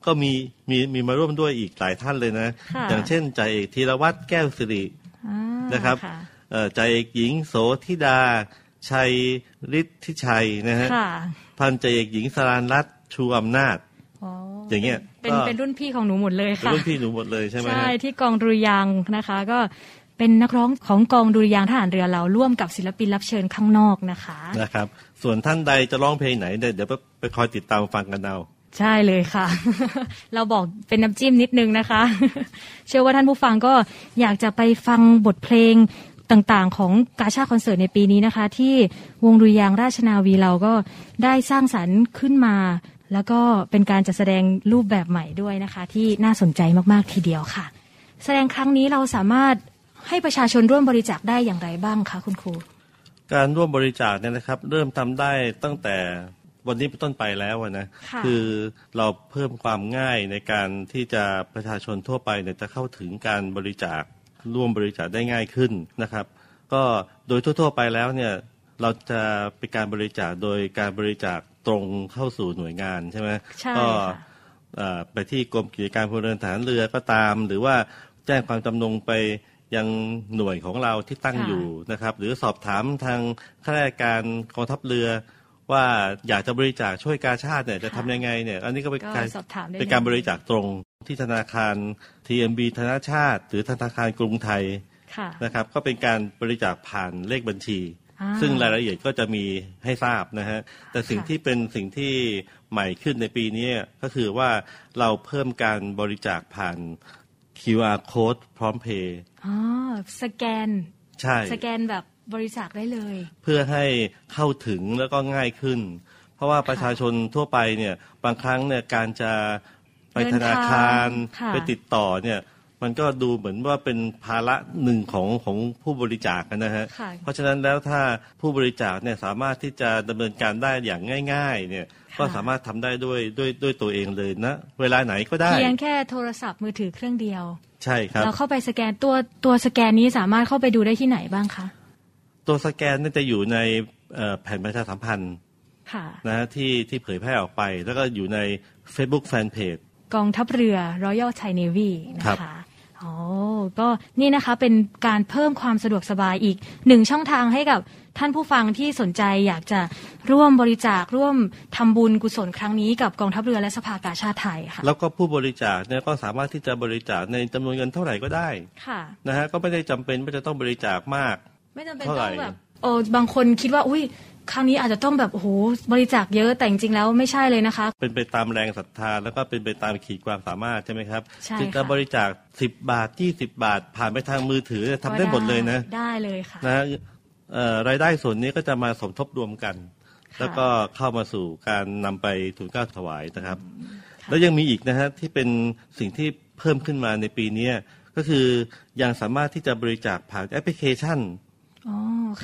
ก็มีมีมีมาร่วมด้วยอีกหลายท่านเลยนะค่ะอย่างเช่นจ่าเอกธีรวัตรแก้วสิริอ่านะครับะเอ่อจ่าเอกหญิงโสธิดา ชัยฤทธิชัยนะฮะค่ะพันจ่าเอกหญิงสรานรัตน์ชูอำนาจ อ๋ออย่างเงี้ยเป็นก็เป็นรุ่นพี่ของหนูหมดเลยเป็นค่ะรุ่นพี่หนูหมดเลยใช่ไหมฮะใช่ที่กองดุริยางค์นะคะ ก็เป็นนักร้องของกองดุริยางค์ทหารเรือเราร่วมกับศิลปินรับเชิญข้างนอกนะคะนะครับ ส่วนท่านใดจะร้องเพลงไหนเนี่ยเดี๋ยวไปไปคอยติดตามฟังกันเอาใช่เลยค่ะ เราบอกเป็นน้ำจิ้มนิดนึงนะคะ เชื่อว่าท่านผู้ฟังก็อยากจะไปฟังบทเพลงต่างๆ ของกาชาดคอนเสิร์ตในปีนี้นะคะ ที่วงดุริยางค์ราชนาวีเราก็ได้สร้างสรรค์ขึ้นมา แล้วก็เป็นการจัดแสดงรูปแบบใหม่ด้วยนะคะ ที่น่าสนใจมากๆทีเดียวค่ะ แสดงครั้งนี้เราสามารถให้ประชาชนร่วมบริจาคได้อย่างไรบ้างคะคุณครู การร่วมบริจาคเนี่ยนะครับ เริ่มทำได้ตั้งแต่วันนี้เป็นต้นไปแล้วอะนะค่ะอเราเพิ่มความง่ายในการที่จะประชาชนทั่วไปเนี่ยจะเข้าถึงการบริจาคร่วมบริจาคได้ง่ายขึ้นนะครับ ก็โดยทั่ว ๆ ไปแล้วเนี่ยเราจะเป็นการบริจาคโดยการบริจาค ตรงเข้าสู่หน่วยงานใช่ไหมใช่ก็ค่ะเอ่อไปที่กรมกิจการพลเรือนทหารเรือก็ตาม หรือว่าแจ้งความจำนงไปยังหน่วยของเราที่ตั้งค่ะอยู่นะครับ หรือสอบถามทางข้าราชการกองทัพเรือว่าอยากจะบริจาคช่วยกาชาติเนี่ยจะทำยังไงเนี่ย อันนี้ก็เป็นก็การสอบถามได้เป็นการเลยบริจาคตรงที่ธนาคาร TMB ธนาชาติ หรือธนาคารกรุงไทยค่ะนะครับ ก็เป็นการบริจาคผ่านเลขบัญชีอ่า ซึ่งรายละเอียดก็จะมีให้ทราบนะฮะแต่สิ่งค่ะที่เป็นสิ่งที่ใหม่ขึ้นในปีนี้ก็คือว่าเราเพิ่มการบริจาคผ่าน QR code พร้อมเพย์อ๋อสแกน ใช่ สแกนแบบบริจาคได้เลย เพื่อให้เข้าถึงแล้วก็ง่ายขึ้น เพราะว่าประชาชนทั่วไปเนี่ยบางครั้งเนี่ยการจะไปเดิธนทางนาคารค่ะไปติดต่อเนี่ย มันก็ดูเหมือนว่าเป็นภาระหนึ่งของของผู้บริจาคนะฮะ ค่ะเพราะฉะนั้นแล้วถ้าผู้บริจาคเนี่ยสามารถที่จะดำเนินการได้อย่างง่าย ๆ เนี่ยค่ะก็สามารถทำได้ด้วยด้วยด้วยตัวเองเลยนะ เวลาไหนก็ได้ เพียงแค่โทรศัพท์มือถือเครื่องเดียว ใช่ครับ เราเข้าไปสแกนตัวตัวสแกนนี้สามารถเข้าไปดูได้ที่ไหนบ้างคะ ตัวสแกนเนี่ยจะอยู่ในเอ่อแผ่นประชาสัมพันธ์ค่ะ นะฮะที่ที่เผยแพร่ออกไป แล้วก็อยู่ใน Facebook Fanpage กองทัพเรือ Royal Thai Navy นะครัคะ บ อ๋อ ก็นี่นะคะเป็นการเพิ่มความสะดวกสบายอีกหนึ่งช่องทางให้กับท่านผู้ฟังที่สนใจอยากจะร่วมบริจาคร่วมทำบุญกุศลครั้งนี้กับกองทัพเรือและสภากาชาติไทยค่ะแล้วก็ผู้บริจาคเนี่ยก็สามารถที่จะบริจาคในจำนวนเงินเท่าไหร่ก็ได้ค่ะนะฮะก็ไม่ได้จำเป็นว่าจะต้องบริจาคมาก ไม่จำเป็นเท่าไหร่ต้องแบบโอ้บางคนคิดว่าอุ้ย ครั้งนี้อาจจะต้องแบบโอ้โหบริจาคเยอะแต่จริงๆแล้วไม่ใช่เลยนะคะ เป็นไปตามแรงศรัทธาแล้วก็เป็นไปตามขีดความสามารถใช่ไหมครับใช่จึงจะค่ะบริจาค 10 บาท 20 บาท ผ่านไปทางมือถือทำได้หมดเลยนะได้เลยค่ะนะฮะเอ่อรายได้ส่วนนี้ก็จะมาสมทบรวมกันค่ะแล้วก็เข้ามาสู่การนำไปทุนเกล้าถวายนะครับ แล้วยังมีอีกนะฮะที่เป็นสิ่งที่เพิ่มขึ้นมาในปีนี้ก็คือยังสามารถที่จะบริจาคผ่านแอปพลิเคชันอ๋อค่ะ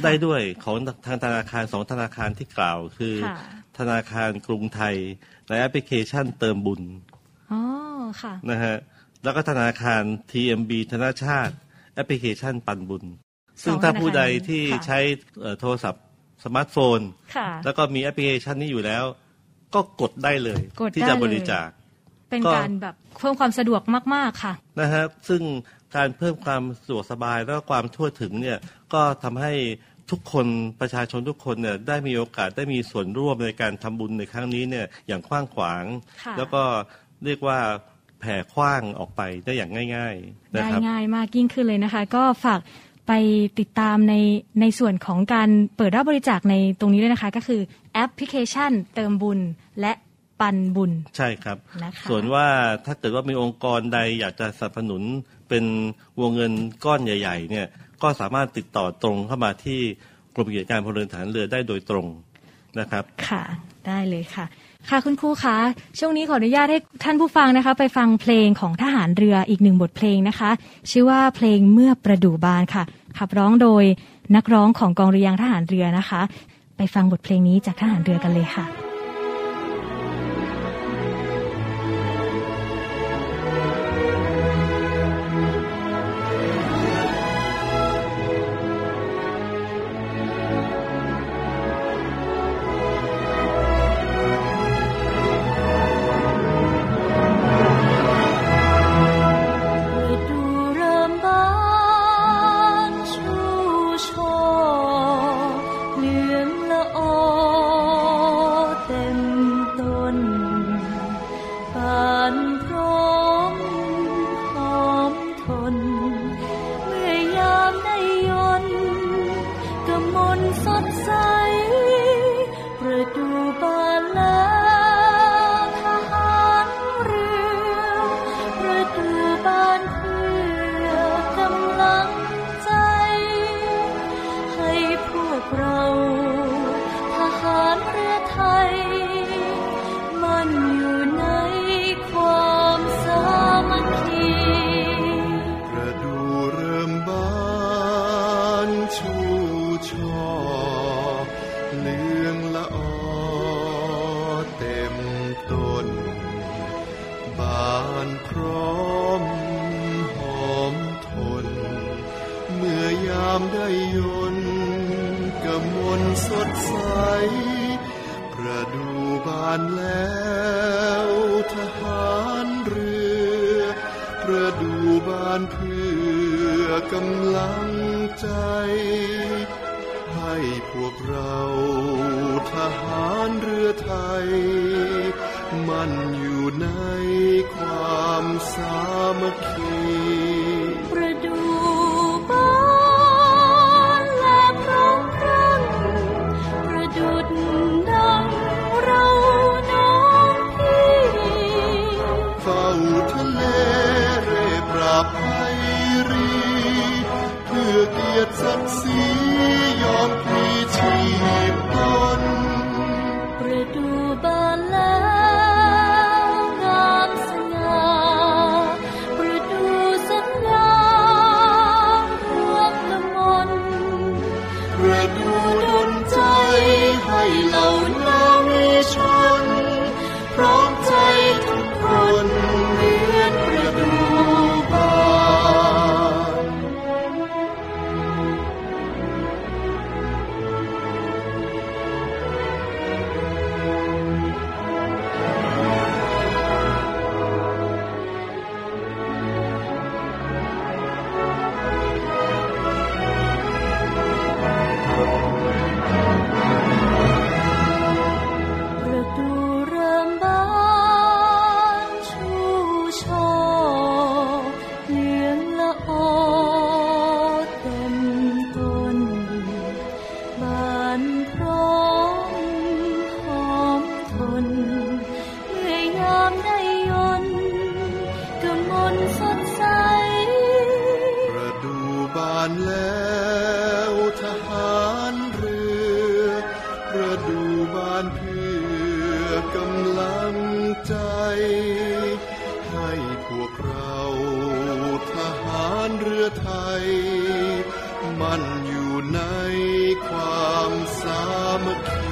ได้ด้วยของทางธนาคารสองธนาคารที่กล่าว คือค่ะธนาคารกรุงไทยในแอปพลิเคชันเติมบุญอ๋อค่ะนะฮะแล้วก็ธนาคาร TMB ธนาชาติ แอปพลิเคชันปันบุญ ซึ่งถ้าผู้ใดที่ค่ะใช้เอ่อโทรศัพท์สมาร์ทโฟนค่ะแล้วก็มีแอปพลิเคชันนี้อยู่แล้ว ก็กดได้เลยกดได้ที่จะเลยบริจาค เป็นก็การแบบเพิ่มความสะดวกมาก ๆ ค่ะนะฮะซึ่ง การเพิ่มความสะดวกสบายแล้วก็ความทั่วถึงเนี่ยก็ทำให้ทุกคนประชาชนทุกคนเนี่ยได้มีโอกาสได้มีส่วนร่วมในการทำบุญในครั้งนี้เนี่ยอย่างกว้างขวางค่ะแล้วก็เรียกว่าแผ่คว้างออกไปได้อย่างง่ายๆนะได้ครับง่ายมากยิ่งขึ้นเลยนะคะ ก็ฝากไปติดตามในในส่วนของการเปิดรับบริจาคในตรงนี้ด้วยนะคะ ก็คือแอปพลิเคชันเติมบุญและ ปันบุญใช่ครับนะคะส่วนว่าถ้าเกิดว่ามีองค์กรใดอยากจะสนับสนุนเป็นวงเงินก้อนใหญ่ ๆ เนี่ยก็สามารถติดต่อตรงเข้ามาที่กรมกิจการพลเรือนฐานเรือได้โดยตรงนะครับค่ะได้เลยค่ะ ค่ะคุณครูคะช่วงนี้ขออนุญาตให้ท่านผู้ฟังนะคะ ไปฟังเพลงของทหารเรืออีกหนึ่งบทเพลงนะคะ ชื่อว่าเพลงเมื่อประดู่บานค่ะ ขับร้องโดยนักร้องของกองเรือยังทหารเรือนะคะ ไปฟังบทเพลงนี้จากทหารเรือกันเลยค่ะ สดใส ประดูบานแล้วทหารเรือ ประดูบานเพื่อกำลังใจ ให้พวกเราทหารเรือไทย มันอยู่ในความสามัคคี อเกียร ทหารเรือประดูบานเพื่อกำลังใจ ให้พวกเราทหารเรือไทย มันอยู่ในความสามัคคี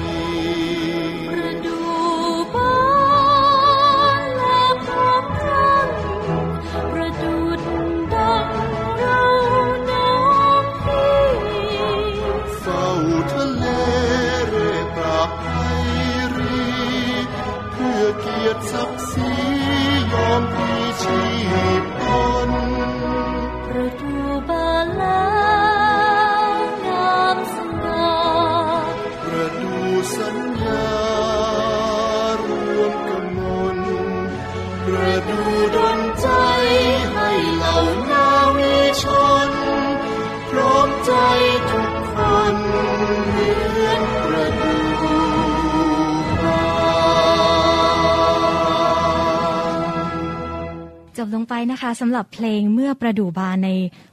ลงไปนะคะสำหรับเพลงเมื่อประดู่บานใน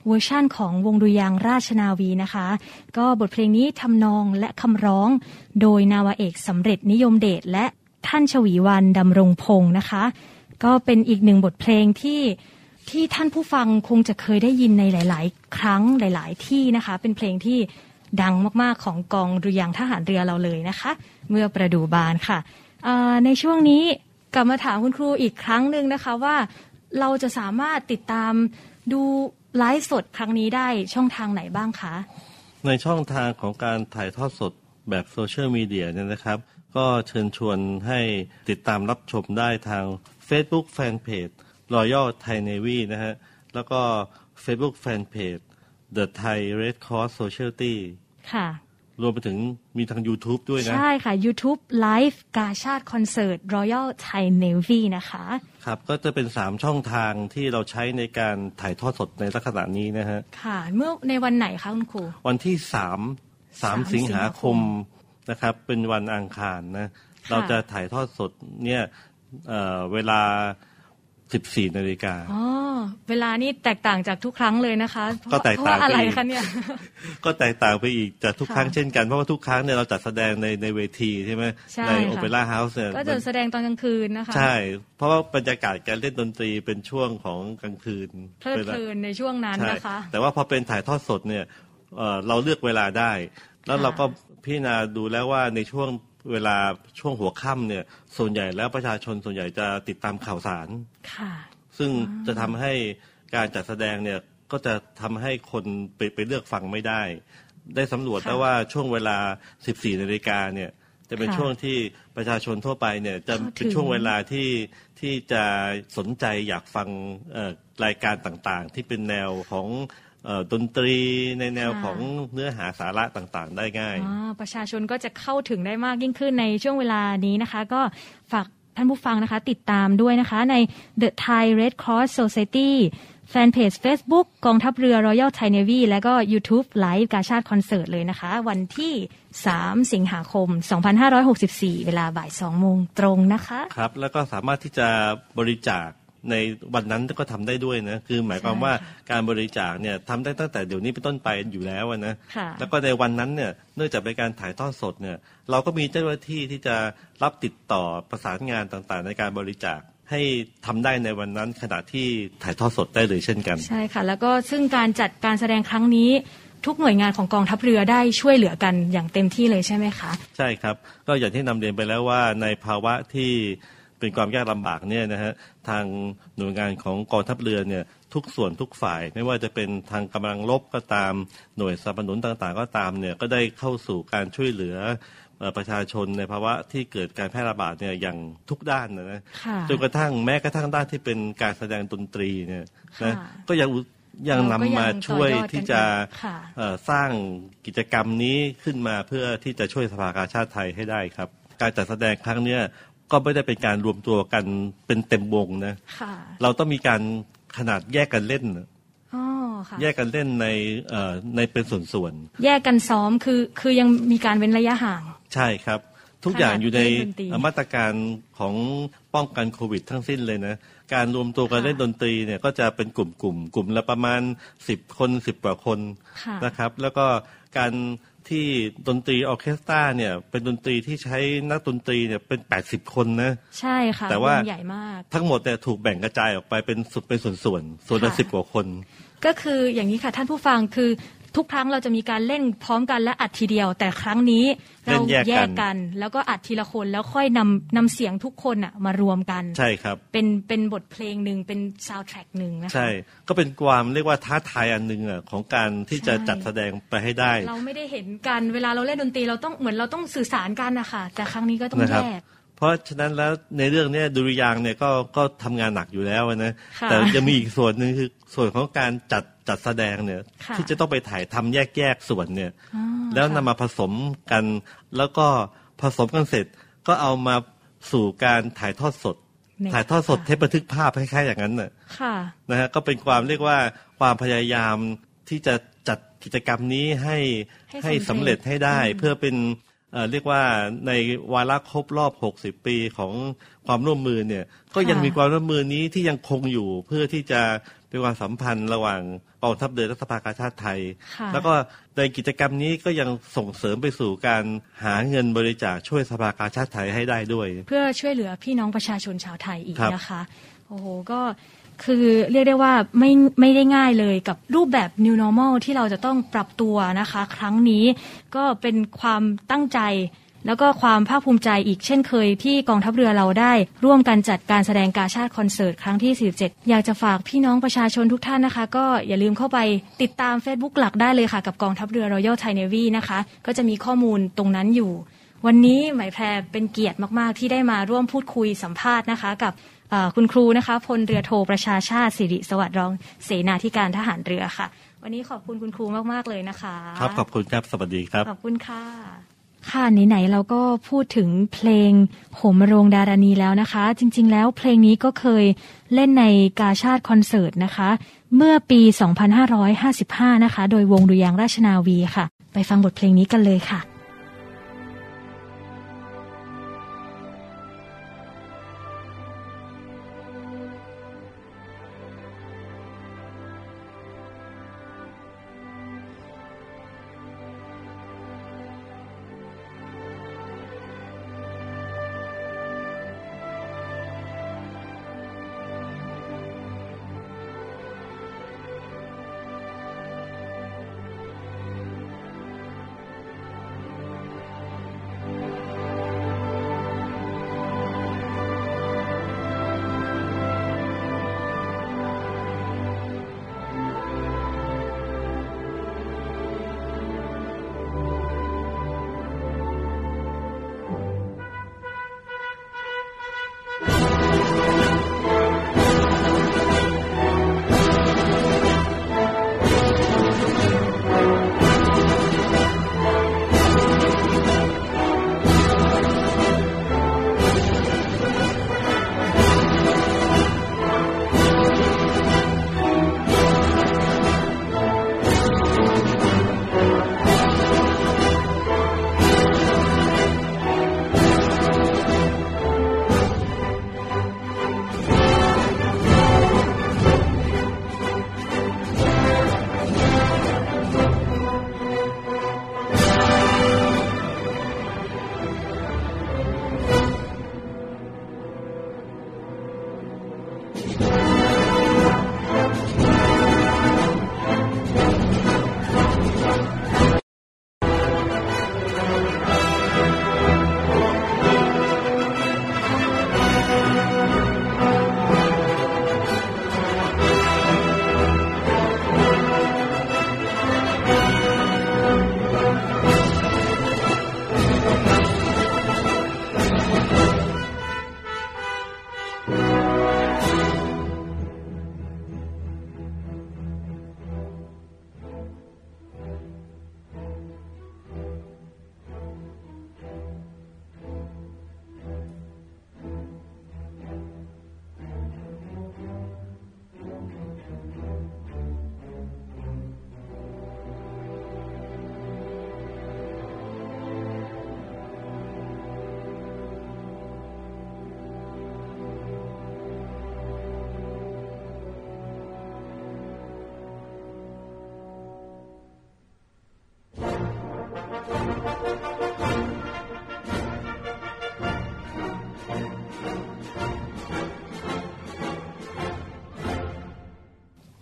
เวอร์ชั่นของวงดุริยางค์ราชนาวีนะคะ ก็บทเพลงนี้ทำนองและคำร้อง โดยนาวาเอกสำเร็จนิยมเดชและท่านชวีวันดำรงพงศ์นะคะ ก็เป็นอีกหนึ่งบทเพลงที่ที่ท่านผู้ฟังคงจะเคยได้ยินในหลาย ๆ ครั้งหลาย ๆ ที่นะคะ เป็นเพลงที่ดังมาก ๆ ของกองดุริยางค์ทหารเรือเราเลยนะคะ เมื่อประดู่บานค่ะในช่วงนี้กลับมาถามคุณครูอีกครั้งหนึ่งนะคะว่า เราจะสามารถติดตามดูไลฟ์สดครั้งนี้ได้ช่องทางไหนบ้างคะ ในช่องทางของการถ่ายทอดสดแบบโซเชียลมีเดียเนี่ยนะครับ ก็เชิญชวนให้ติดตามรับชมได้ทาง Facebook Fanpage Royal Thai Navy นะฮะ แล้วก็ Facebook Fanpage The Thai Red Cross Society ค่ะ รวมไปถึงมีทาง YouTube ด้วยนะ ใช่ค่ะ YouTube Live กาชาติคอนเสิร์ต Royal Thai Navy นะคะ ครับ ก็จะเป็น 3 ช่องทางที่เราใช้ในการถ่ายทอดสดในลักษณะนี้นะฮะ ค่ะ เมื่อในวันไหนคะคุณครู วันที่สามสาม3สิงหาคมสิงหาคนะครับ เป็นวันอังคารนะค่ะเราจะถ่ายทอดสดเนี่ยเอ่อเวลา 14นาฬิกาอ๋อเวลานี่แตกต่างจากทุกครั้งเลยนะคะเพระก็แตกต่างเพระอะไรไปอีกคะเนี่ยก็แตกต่างไปอีกจากทุกค่ะครั้งเช่นกันเพราะว่าทุกครั้งเนี่ยเราจัดแสดงในในเวทีใช่ไหมใช่ในค่ะโอเปร่าเฮาส์เนี่ยก็จะแสดงตอนกลางคืนนะคะ ใช่ เพราะว่าบรรยากาศการเล่นดนตรีเป็นช่วงของกลางคืนเพลิดเพลินในช่วงนั้นใช่นะคะ แต่ว่าพอเป็นถ่ายทอดสดเนี่ยเอ่อเราเลือกเวลาได้ แล้วค่ะเราก็พิจารณาดูแล้วว่าในช่วง เวลาช่วงหัวค่ำเนี่ย ส่วนใหญ่แล้วประชาชนส่วนใหญ่จะติดตามข่าวสาร ค่ะ ซึ่งจะทำให้การจัดแสดงเนี่ยก็จะทำให้คนไปไปเลือกฟังไม่ได้ ได้สำรวจค่ะแล้วว่าช่วงเวลา 14นาฬิกาเนี่ยจะเป็นค่ะช่วงที่ประชาชนทั่วไปเนี่ยจะเข้าถึง เป็นช่วงเวลาที่ที่จะสนใจอยากฟังเอ่อรายการต่างๆ ที่เป็นแนวของเอ่อ ดนตรีในแนวของเนื้อหาสาระต่างๆ ได้ง่ายอ่าประชาชนก็จะเข้าถึงได้มากยิ่งขึ้นในช่วงเวลานี้นะคะ ก็ฝากท่านผู้ฟังนะคะ ติดตามด้วยนะคะใน The Thai Red Cross Society แฟนเพจ Facebook กองทัพเรือ Royal Thai Navy และก็ YouTube Live กาชาติคอนเสิร์ตเลยนะคะ วันที่ 3 สิงหาคม 2564 เวลาบ่าย 2 โมงตรงนะคะ ครับ แล้วก็สามารถที่จะบริจาค ในวันนั้นก็ทำได้ด้วยนะคือหมายความว่าการบริจาคเนี่ยทำได้ตั้งแต่เดี๋ยวนี้เป็นต้นไปอยู่แล้วอะนะค่ะแล้วก็ในวันนั้นเนี่ยเนื่องจากเป็นการถ่ายทอดสดเนี่ยเราก็มีเจ้าหน้าที่ที่จะรับติดต่อประสานงานต่างๆ ในการบริจาคให้ทำได้ในวันนั้นขณะที่ถ่ายทอดสดได้เลยเช่นกัน ใช่ค่ะ แล้วก็ซึ่งการจัดการแสดงครั้งนี้ทุกหน่วยงานของกองทัพเรือได้ช่วยเหลือกันอย่างเต็มที่เลยใช่ไหมคะ ใช่ครับ ก็อย่างที่นำเรียนไปแล้วว่าในภาวะที่ เป็นความยากลำบากเนี่ยนะฮะทางหน่วยงานของกองทัพเรือเนี่ยทุกส่วนทุกฝ่าย ไม่ว่าจะเป็นทางกำลังรบก็ตามหน่วยสนับสนุนต่างๆ ก็ตามเนี่ยก็ได้เข้าสู่การช่วยเหลือเอ่อประชาชนในภาวะที่เกิดการแพร่ระบาดเนี่ยอย่างทุกด้านนะนะค่ะจนกระทั่งแม้กระทั่งด้านที่เป็นการแสดงดนตรีเนี่ยนะค่ะก็ยังยังนำมาช่วยที่จะค่ะเอ่อสร้างกิจกรรมนี้ขึ้นมาเพื่อที่จะช่วยสภากาชาติไทยให้ได้ครับ การจัดแสดงครั้งเนี้ย ก็ไม่ได้เป็นการรวมตัวกันเป็นเต็มวงนะค่ะเราต้องมีการขนาดแยกกันเล่นนะอ๋อค่ะแยกกันเล่นในเอ่อในเป็นส่วนแยกกันซ้อมคือคือยังมีการเว้นระยะห่างๆใช่ครับ ทุกอย่างอยู่ในขนาดเล่นดนตรีมาตรการของป้องกันโควิด ทั้งสิ้นเลยนะการรวมตัวกันค่ะเล่นดนตรีเนี่ยก็จะเป็นกลุ่มๆกลุ่มละประมาณ10คน10กว่าคนค่ะนะครับ แล้วก็การ ที่ดนตรีออร์เคสตราเนี่ย เป็นดนตรีที่ใช้นักดนตรีเนี่ยเป็น80คนนะ ใช่ค่ะแต่ว่าวงใหญ่มาก ทั้งหมดเนี่ยถูกแบ่งกระจายออกไปเป็นสุดเป็นส่วนส่วนๆส่วนละค่ะสิบกว่าคน ก็คืออย่างนี้ค่ะท่านผู้ฟังคือ ทุกครั้งเราจะมีการเล่นพร้อมกันและอัดทีเดียว แต่ครั้งนี้เราเล่นแยกกันแยกกัน แล้วก็อัดทีละคนแล้วค่อยนำนำเสียงทุกคนอะมารวมกัน ใช่ครับ เป็นเป็นบทเพลงหนึ่งเป็นซาวด์แทร็กหนึ่งนะคะใช่ ก็เป็นความเรียกว่าท้าทายอันหนึ่งอะของการที่จะใช่จัดแสดงไปให้ได้ เราไม่ได้เห็นกันเวลาเราเล่นดนตรีเราต้องเหมือนเราต้องสื่อสารกันนะคะแต่ครั้งนี้ก็ต้องนะครับแยกเพราะฉะนั้นแล้วในเรื่องเนี้ยดุริยางค์เนี่ยก็ก็ทำงานหนักอยู่แล้วนะค่ะแต่จะมีอีกส่วนหนึ่งคือส่วนของการจัด จัดแสดงเนี่ยค่ะที่จะต้องไปถ่ายทำแยกแยกๆส่วนเนี่ยอ๋อแล้วนำค่ะมาผสมกัน แล้วก็ผสมกันเสร็จก็เอามาสู่การถ่ายทอดสดเนี่ยถ่ายทอดสดค่ะเทปบันทึกภาพคล้ายๆอย่างนั้นน่ะค่ะนะฮะก็เป็นความเรียกว่าความพยายามที่จะจัดกิจกรรมนี้ให้ให้ให้สำสำเร็เร็จจให้ได้อืมเพื่อเป็นเอ่อเรียกว่าในวาระครบรอบ 60 ปีของความร่วมมือเนี่ย ก็ยังค่ะมีความร่วมมือนี้ที่ยังคงอยู่เพื่อที่จะ เป็นความสัมพันธ์ระหว่างกองทัพเรือและสภากาชาติไทยค่ะแล้วก็ในกิจกรรมนี้ก็ยังส่งเสริมไปสู่การหาเงินบริจาคช่วยสภากาชาติไทยให้ได้ด้วย เพื่อช่วยเหลือพี่น้องประชาชนชาวไทยอีกครับนะคะโอ้โหก็คือเรียกได้ว่าไม่ไม่ได้ง่ายเลยกับรูปแบบ new normal ที่เราจะต้องปรับตัวนะคะ ครั้งนี้ก็เป็นความตั้งใจ แล้วก็ความภาคภูมิใจอีกเช่นเคยที่กองทัพเรือเราได้ ร่วมกันจัดการแสดงกาชาติคอนเสิร์ตครั้งที่ 47 อยากจะฝากพี่น้องประชาชนทุกท่านนะคะ ก็อย่าลืมเข้าไปติดตาม Facebook หลักได้เลยค่ะ กับกองทัพเรือ Royal Thai Navy นะคะ ก็จะมีข้อมูลตรงนั้นอยู่ วันนี้หมายแพรเป็นเกียรติมาก ๆ ที่ได้มาร่วมพูดคุยสัมภาษณ์นะคะ กับเอ่อคุณครูนะคะพลเรือโทประชาชาติสิริสวัสดิ์รองเสนาธิการทหารเรือค่ะ วันนี้ขอบคุณคุณครูมากๆเลยนะคะ ครับขอบคุณครับสวัสดีครับขอบคุณค่ะ ค่ะไหนๆเราก็พูดถึงเพลงโหมโรงดารณีแล้วนะคะ จริง ๆ แล้วเพลงนี้ก็เคยเล่นในกาชาติคอนเสิร์ตนะคะ เมื่อปี 2555 นะคะ โดยวงดุยางราชนาวีค่ะ ไปฟังบทเพลงนี้กันเลยค่ะ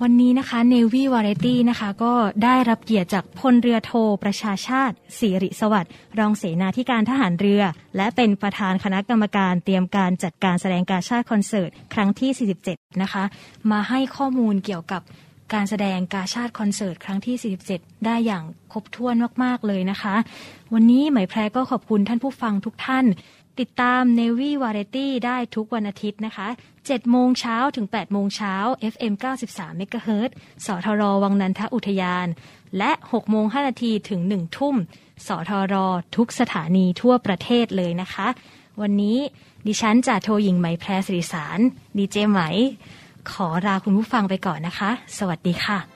วันนี้นะคะ Navy Variety นะคะก็ได้รับเกียรติจากพลเรือโทประชาชาติสิริสวัสดิ์รองเสนาธิการทหารเรือ และเป็นประธานคณะกรรมการเตรียมการจัดการแสดงการชาติคอนเสิร์ต ครั้งที่ 47 นะคะ มาให้ข้อมูลเกี่ยวกับการแสดงกาชาติคอนเสิร์ตครั้งที่ 47 ได้อย่างครบถ้วนมาก ๆ เลยนะคะ วันนี้หมายแพรก็ขอบคุณท่านผู้ฟังทุกท่าน ติดตาม Navy Variety ได้ทุกวันอาทิตย์นะคะ 7 โมงเช้าถึง 8 โมงเช้า FM 93 MHz สทร วังนันทอุทยาน และ 6 โมง 5 นาทีถึง 1 ทุ่ม สทร ทุกสถานีทั่วประเทศเลยนะคะ วันนี้ดิฉันจ่าโทหญิงไหมแพรสิริสาร ดีเจไหม ขอลาคุณผู้ฟังไปก่อนนะคะ สวัสดีค่ะ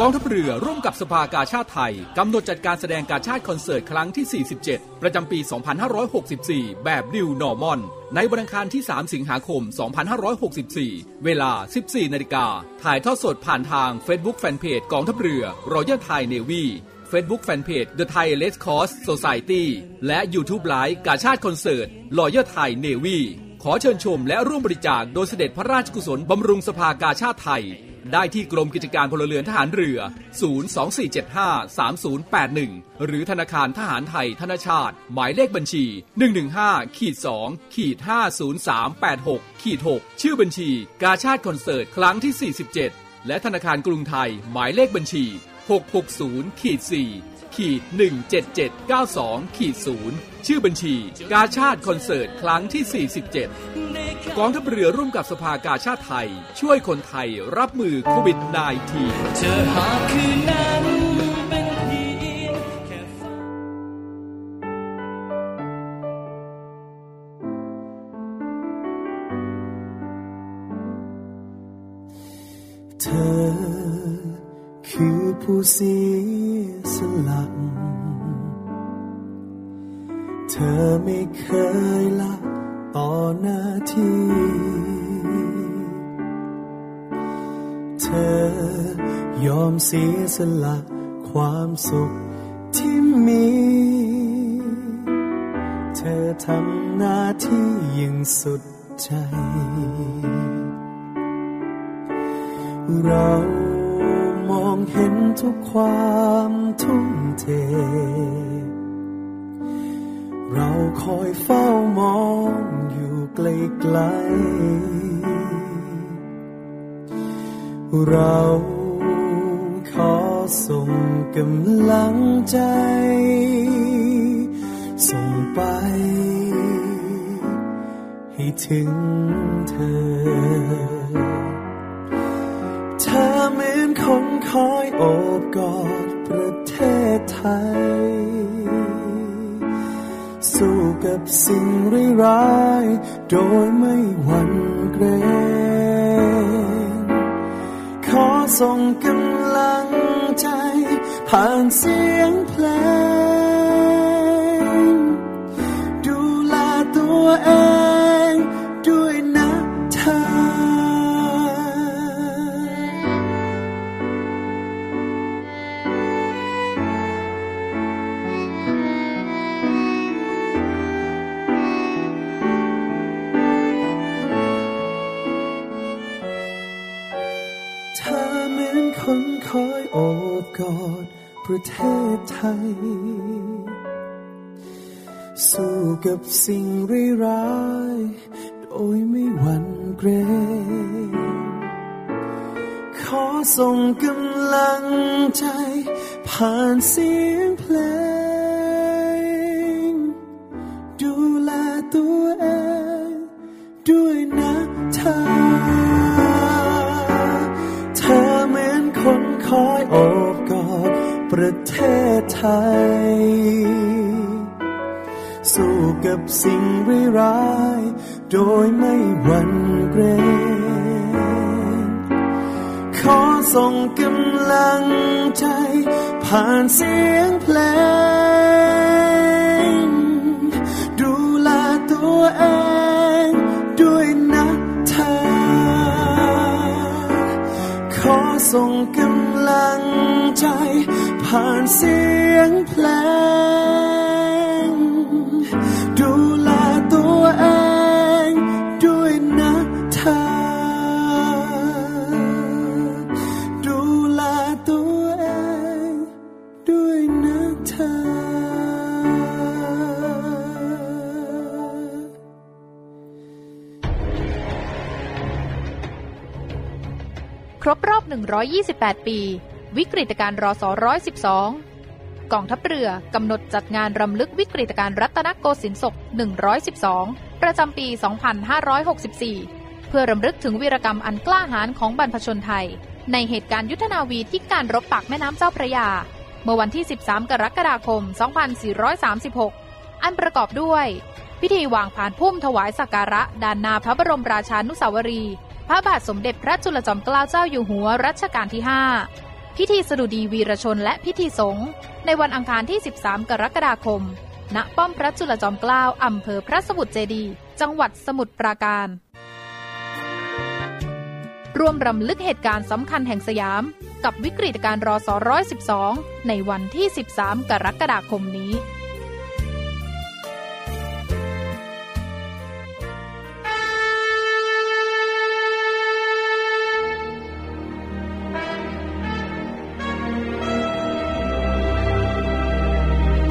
กองทัพเรือร่วมกับสภากาชาดไทย กำหนดจัดการแสดงการชาติคอนเสิร์ตครั้งที่ 47 ประจำปี 2564 แบบ New Normal ในวันอังคารที่ 3 สิงหาคม 2564 เวลา 14 นาฬิกา ถ่ายทอดสดผ่านทาง Facebook Fanpage กองทัพเรือ Royal Thai Navy Facebook Fanpage The Thai Red Cross Society และ YouTube Live กาชาดคอนเสิร์ต Royal Thai Navy ขอเชิญชมและร่วมบริจาคโดยเสด็จพระราชกุศลบำรุงสภากาชาดไทย ได้ที่กรมกิจการพลเรือนทหารเรือ 024753081 หรือธนาคารทหารไทยธนชาติ หมายเลขบัญชี 115ขีด2ขีด50386ขีด6ชื่อบัญชี กาชาติคอนเสิร์ต ครั้งที่ 47 และธนาคารกรุงไทย หมายเลขบัญชี 660ขีด4 ขีด17792ขีด0ชื่อบัญชี กาชาติคอนเสิร์ตครั้งที่ 47 กองทัพเรือร่วมกับสภากาชาติไทย ช่วยคนไทยรับมือโควิด -19 เธอหาคืนนั้นเป็นเพียงแค่เธอ ผู้เสียสละเธอไม่เคยละต่อหน้าที่ เธอยอมเสียสละความสุขที่มี เธอทำหน้าที่อย่างสุดใจ เรา มองเห็นทุกความทุ่มเท เราคอยเฝ้ามองอยู่ไกลๆเราขอส่งกำลังใจ ส่งไป ให้ถึงเธอ คอยโอบกอดประเทศไทย สู้กับสิ่งร้ายโดยไม่หวั่นเกรงขอส่งกำลังใจผ่านเสียงเพลง ดูแลตัวเอง โอบกอดประเทศไทย สู้กับสิ่งร้ายโดยไม่หวั่นเกรงขอส่งกำลังใจ ผ่านเสียงเพลง ดูแลตัวเอง ด้วยนะเธอ คอยโอบกอดประเทศไทย สู้กับสิ่งร้ายโดยไม่หวั่นเกรงขอส่งกำลังใจ ผ่านเสียงเพลง ดูแลตัวเองด้วยนะเธอ ขอส่งกำ งใจ ผ่านเสียงเพลง 128 ปี วิกฤตการณ์รอสอ112 กองทัพเรือกำหนดจัดงานรำลึกวิกฤตการณ์รัตนโกสินทร์ศก 112 ประจำปี 2564 เพื่อรำลึกถึงวีรกรรมอันกล้าหาญของบรรพชนไทย ในเหตุการณ์ยุทธนาวีที่การรบปากแม่น้ำเจ้าพระยา เมื่อวันที่ 13 กรกฎาคม 2436 อันประกอบด้วย พิธีวางผ่านพุ่มถวายสักการะด้านหนาพระบรมราชานุสาวรีย์ พระบาทสมเด็จพระจุลจอมเกล้าเจ้าอยู่หัวรัชกาลที่ 5 พิธีสดุดีวีรชนและพิธีสงฆ์ในวันอังคารที่ 13 กรกฎาคม ณ ป้อมพระจุลจอมเกล้าอำเภอพระสมุทรเจดี จังหวัดสมุทรปราการ ร่วมรำลึกเหตุการณ์สำคัญแห่งสยาม กับวิกฤตการณ์รอส112ในวันที่ 13 กรกฎาคมนี้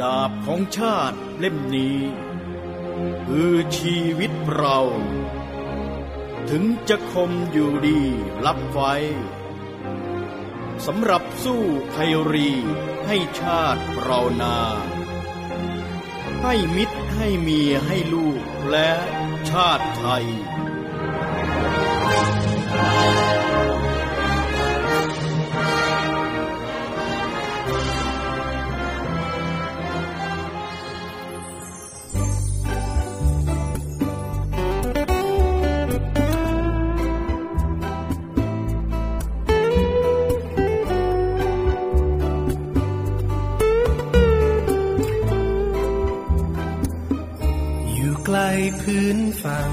ดาบของชาติเล่มนี้ คือชีวิตเรา ถึงจะคมอยู่ดีรับไว้สำหรับสู้ไทยรีให้ชาติเรานา ให้มิตรให้เมียให้ลูกและชาติไทย พื้นฝั่ง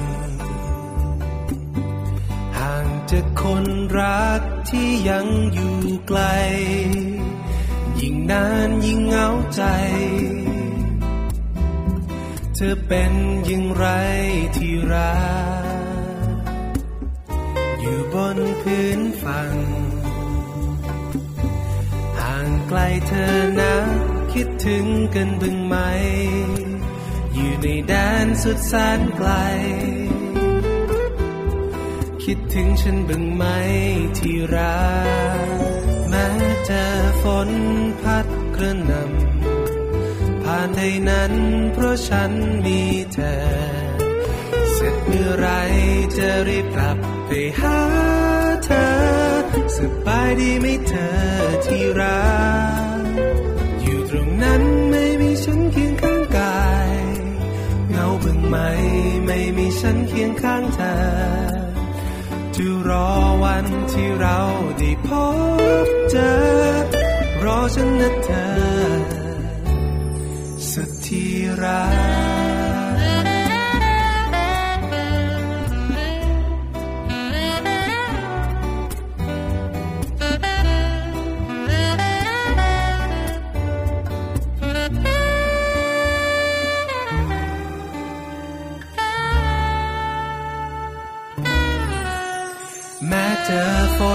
ห่างจากคนรักที่ยังอยู่ไกล ยิ่งนานยิ่งเหงาใจ เธอเป็นอย่างไรที่รัก อยู่บนพื้นฝั่ง ห่างไกลเธอนะ คิดถึงกันบ้างไหม อยู่ในแดนสุดแสนไกล คิดถึงฉันบ้างไหมที่รักแม้เจอฝนพัดกระหน่ำผ่านใดนั้นเพราะฉันมีเธอ เสร็จเมื่อไรจะรีบกลับไปหาเธอสบายดีไหมเธอที่รัก ไหม ไม่มีฉันเคียงข้างเธอ จะรอวันที่เราได้พบเจอ รอฉันนะเธอ สุดที่รัก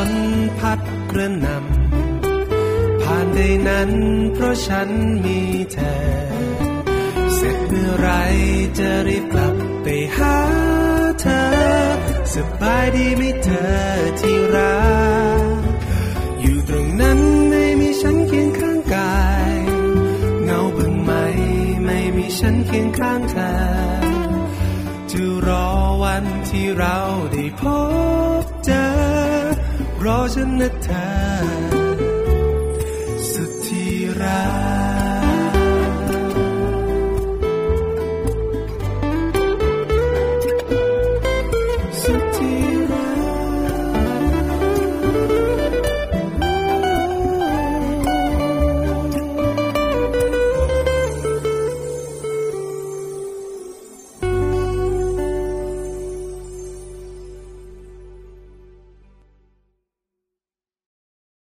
นพัดกระนำผ่านใดนั้นเพราะฉันมีเธอ เสร็จเมื่อไรจะรีบกลับไปหาเธอ สบายดีไหมเธอที่รัก อยู่ตรงนั้นไม่มีฉันเคียงข้างกาย เงาบ้างไหมไม่มีฉันเคียงข้างเธอจะรอวันที่เราได้พบ รอฉัน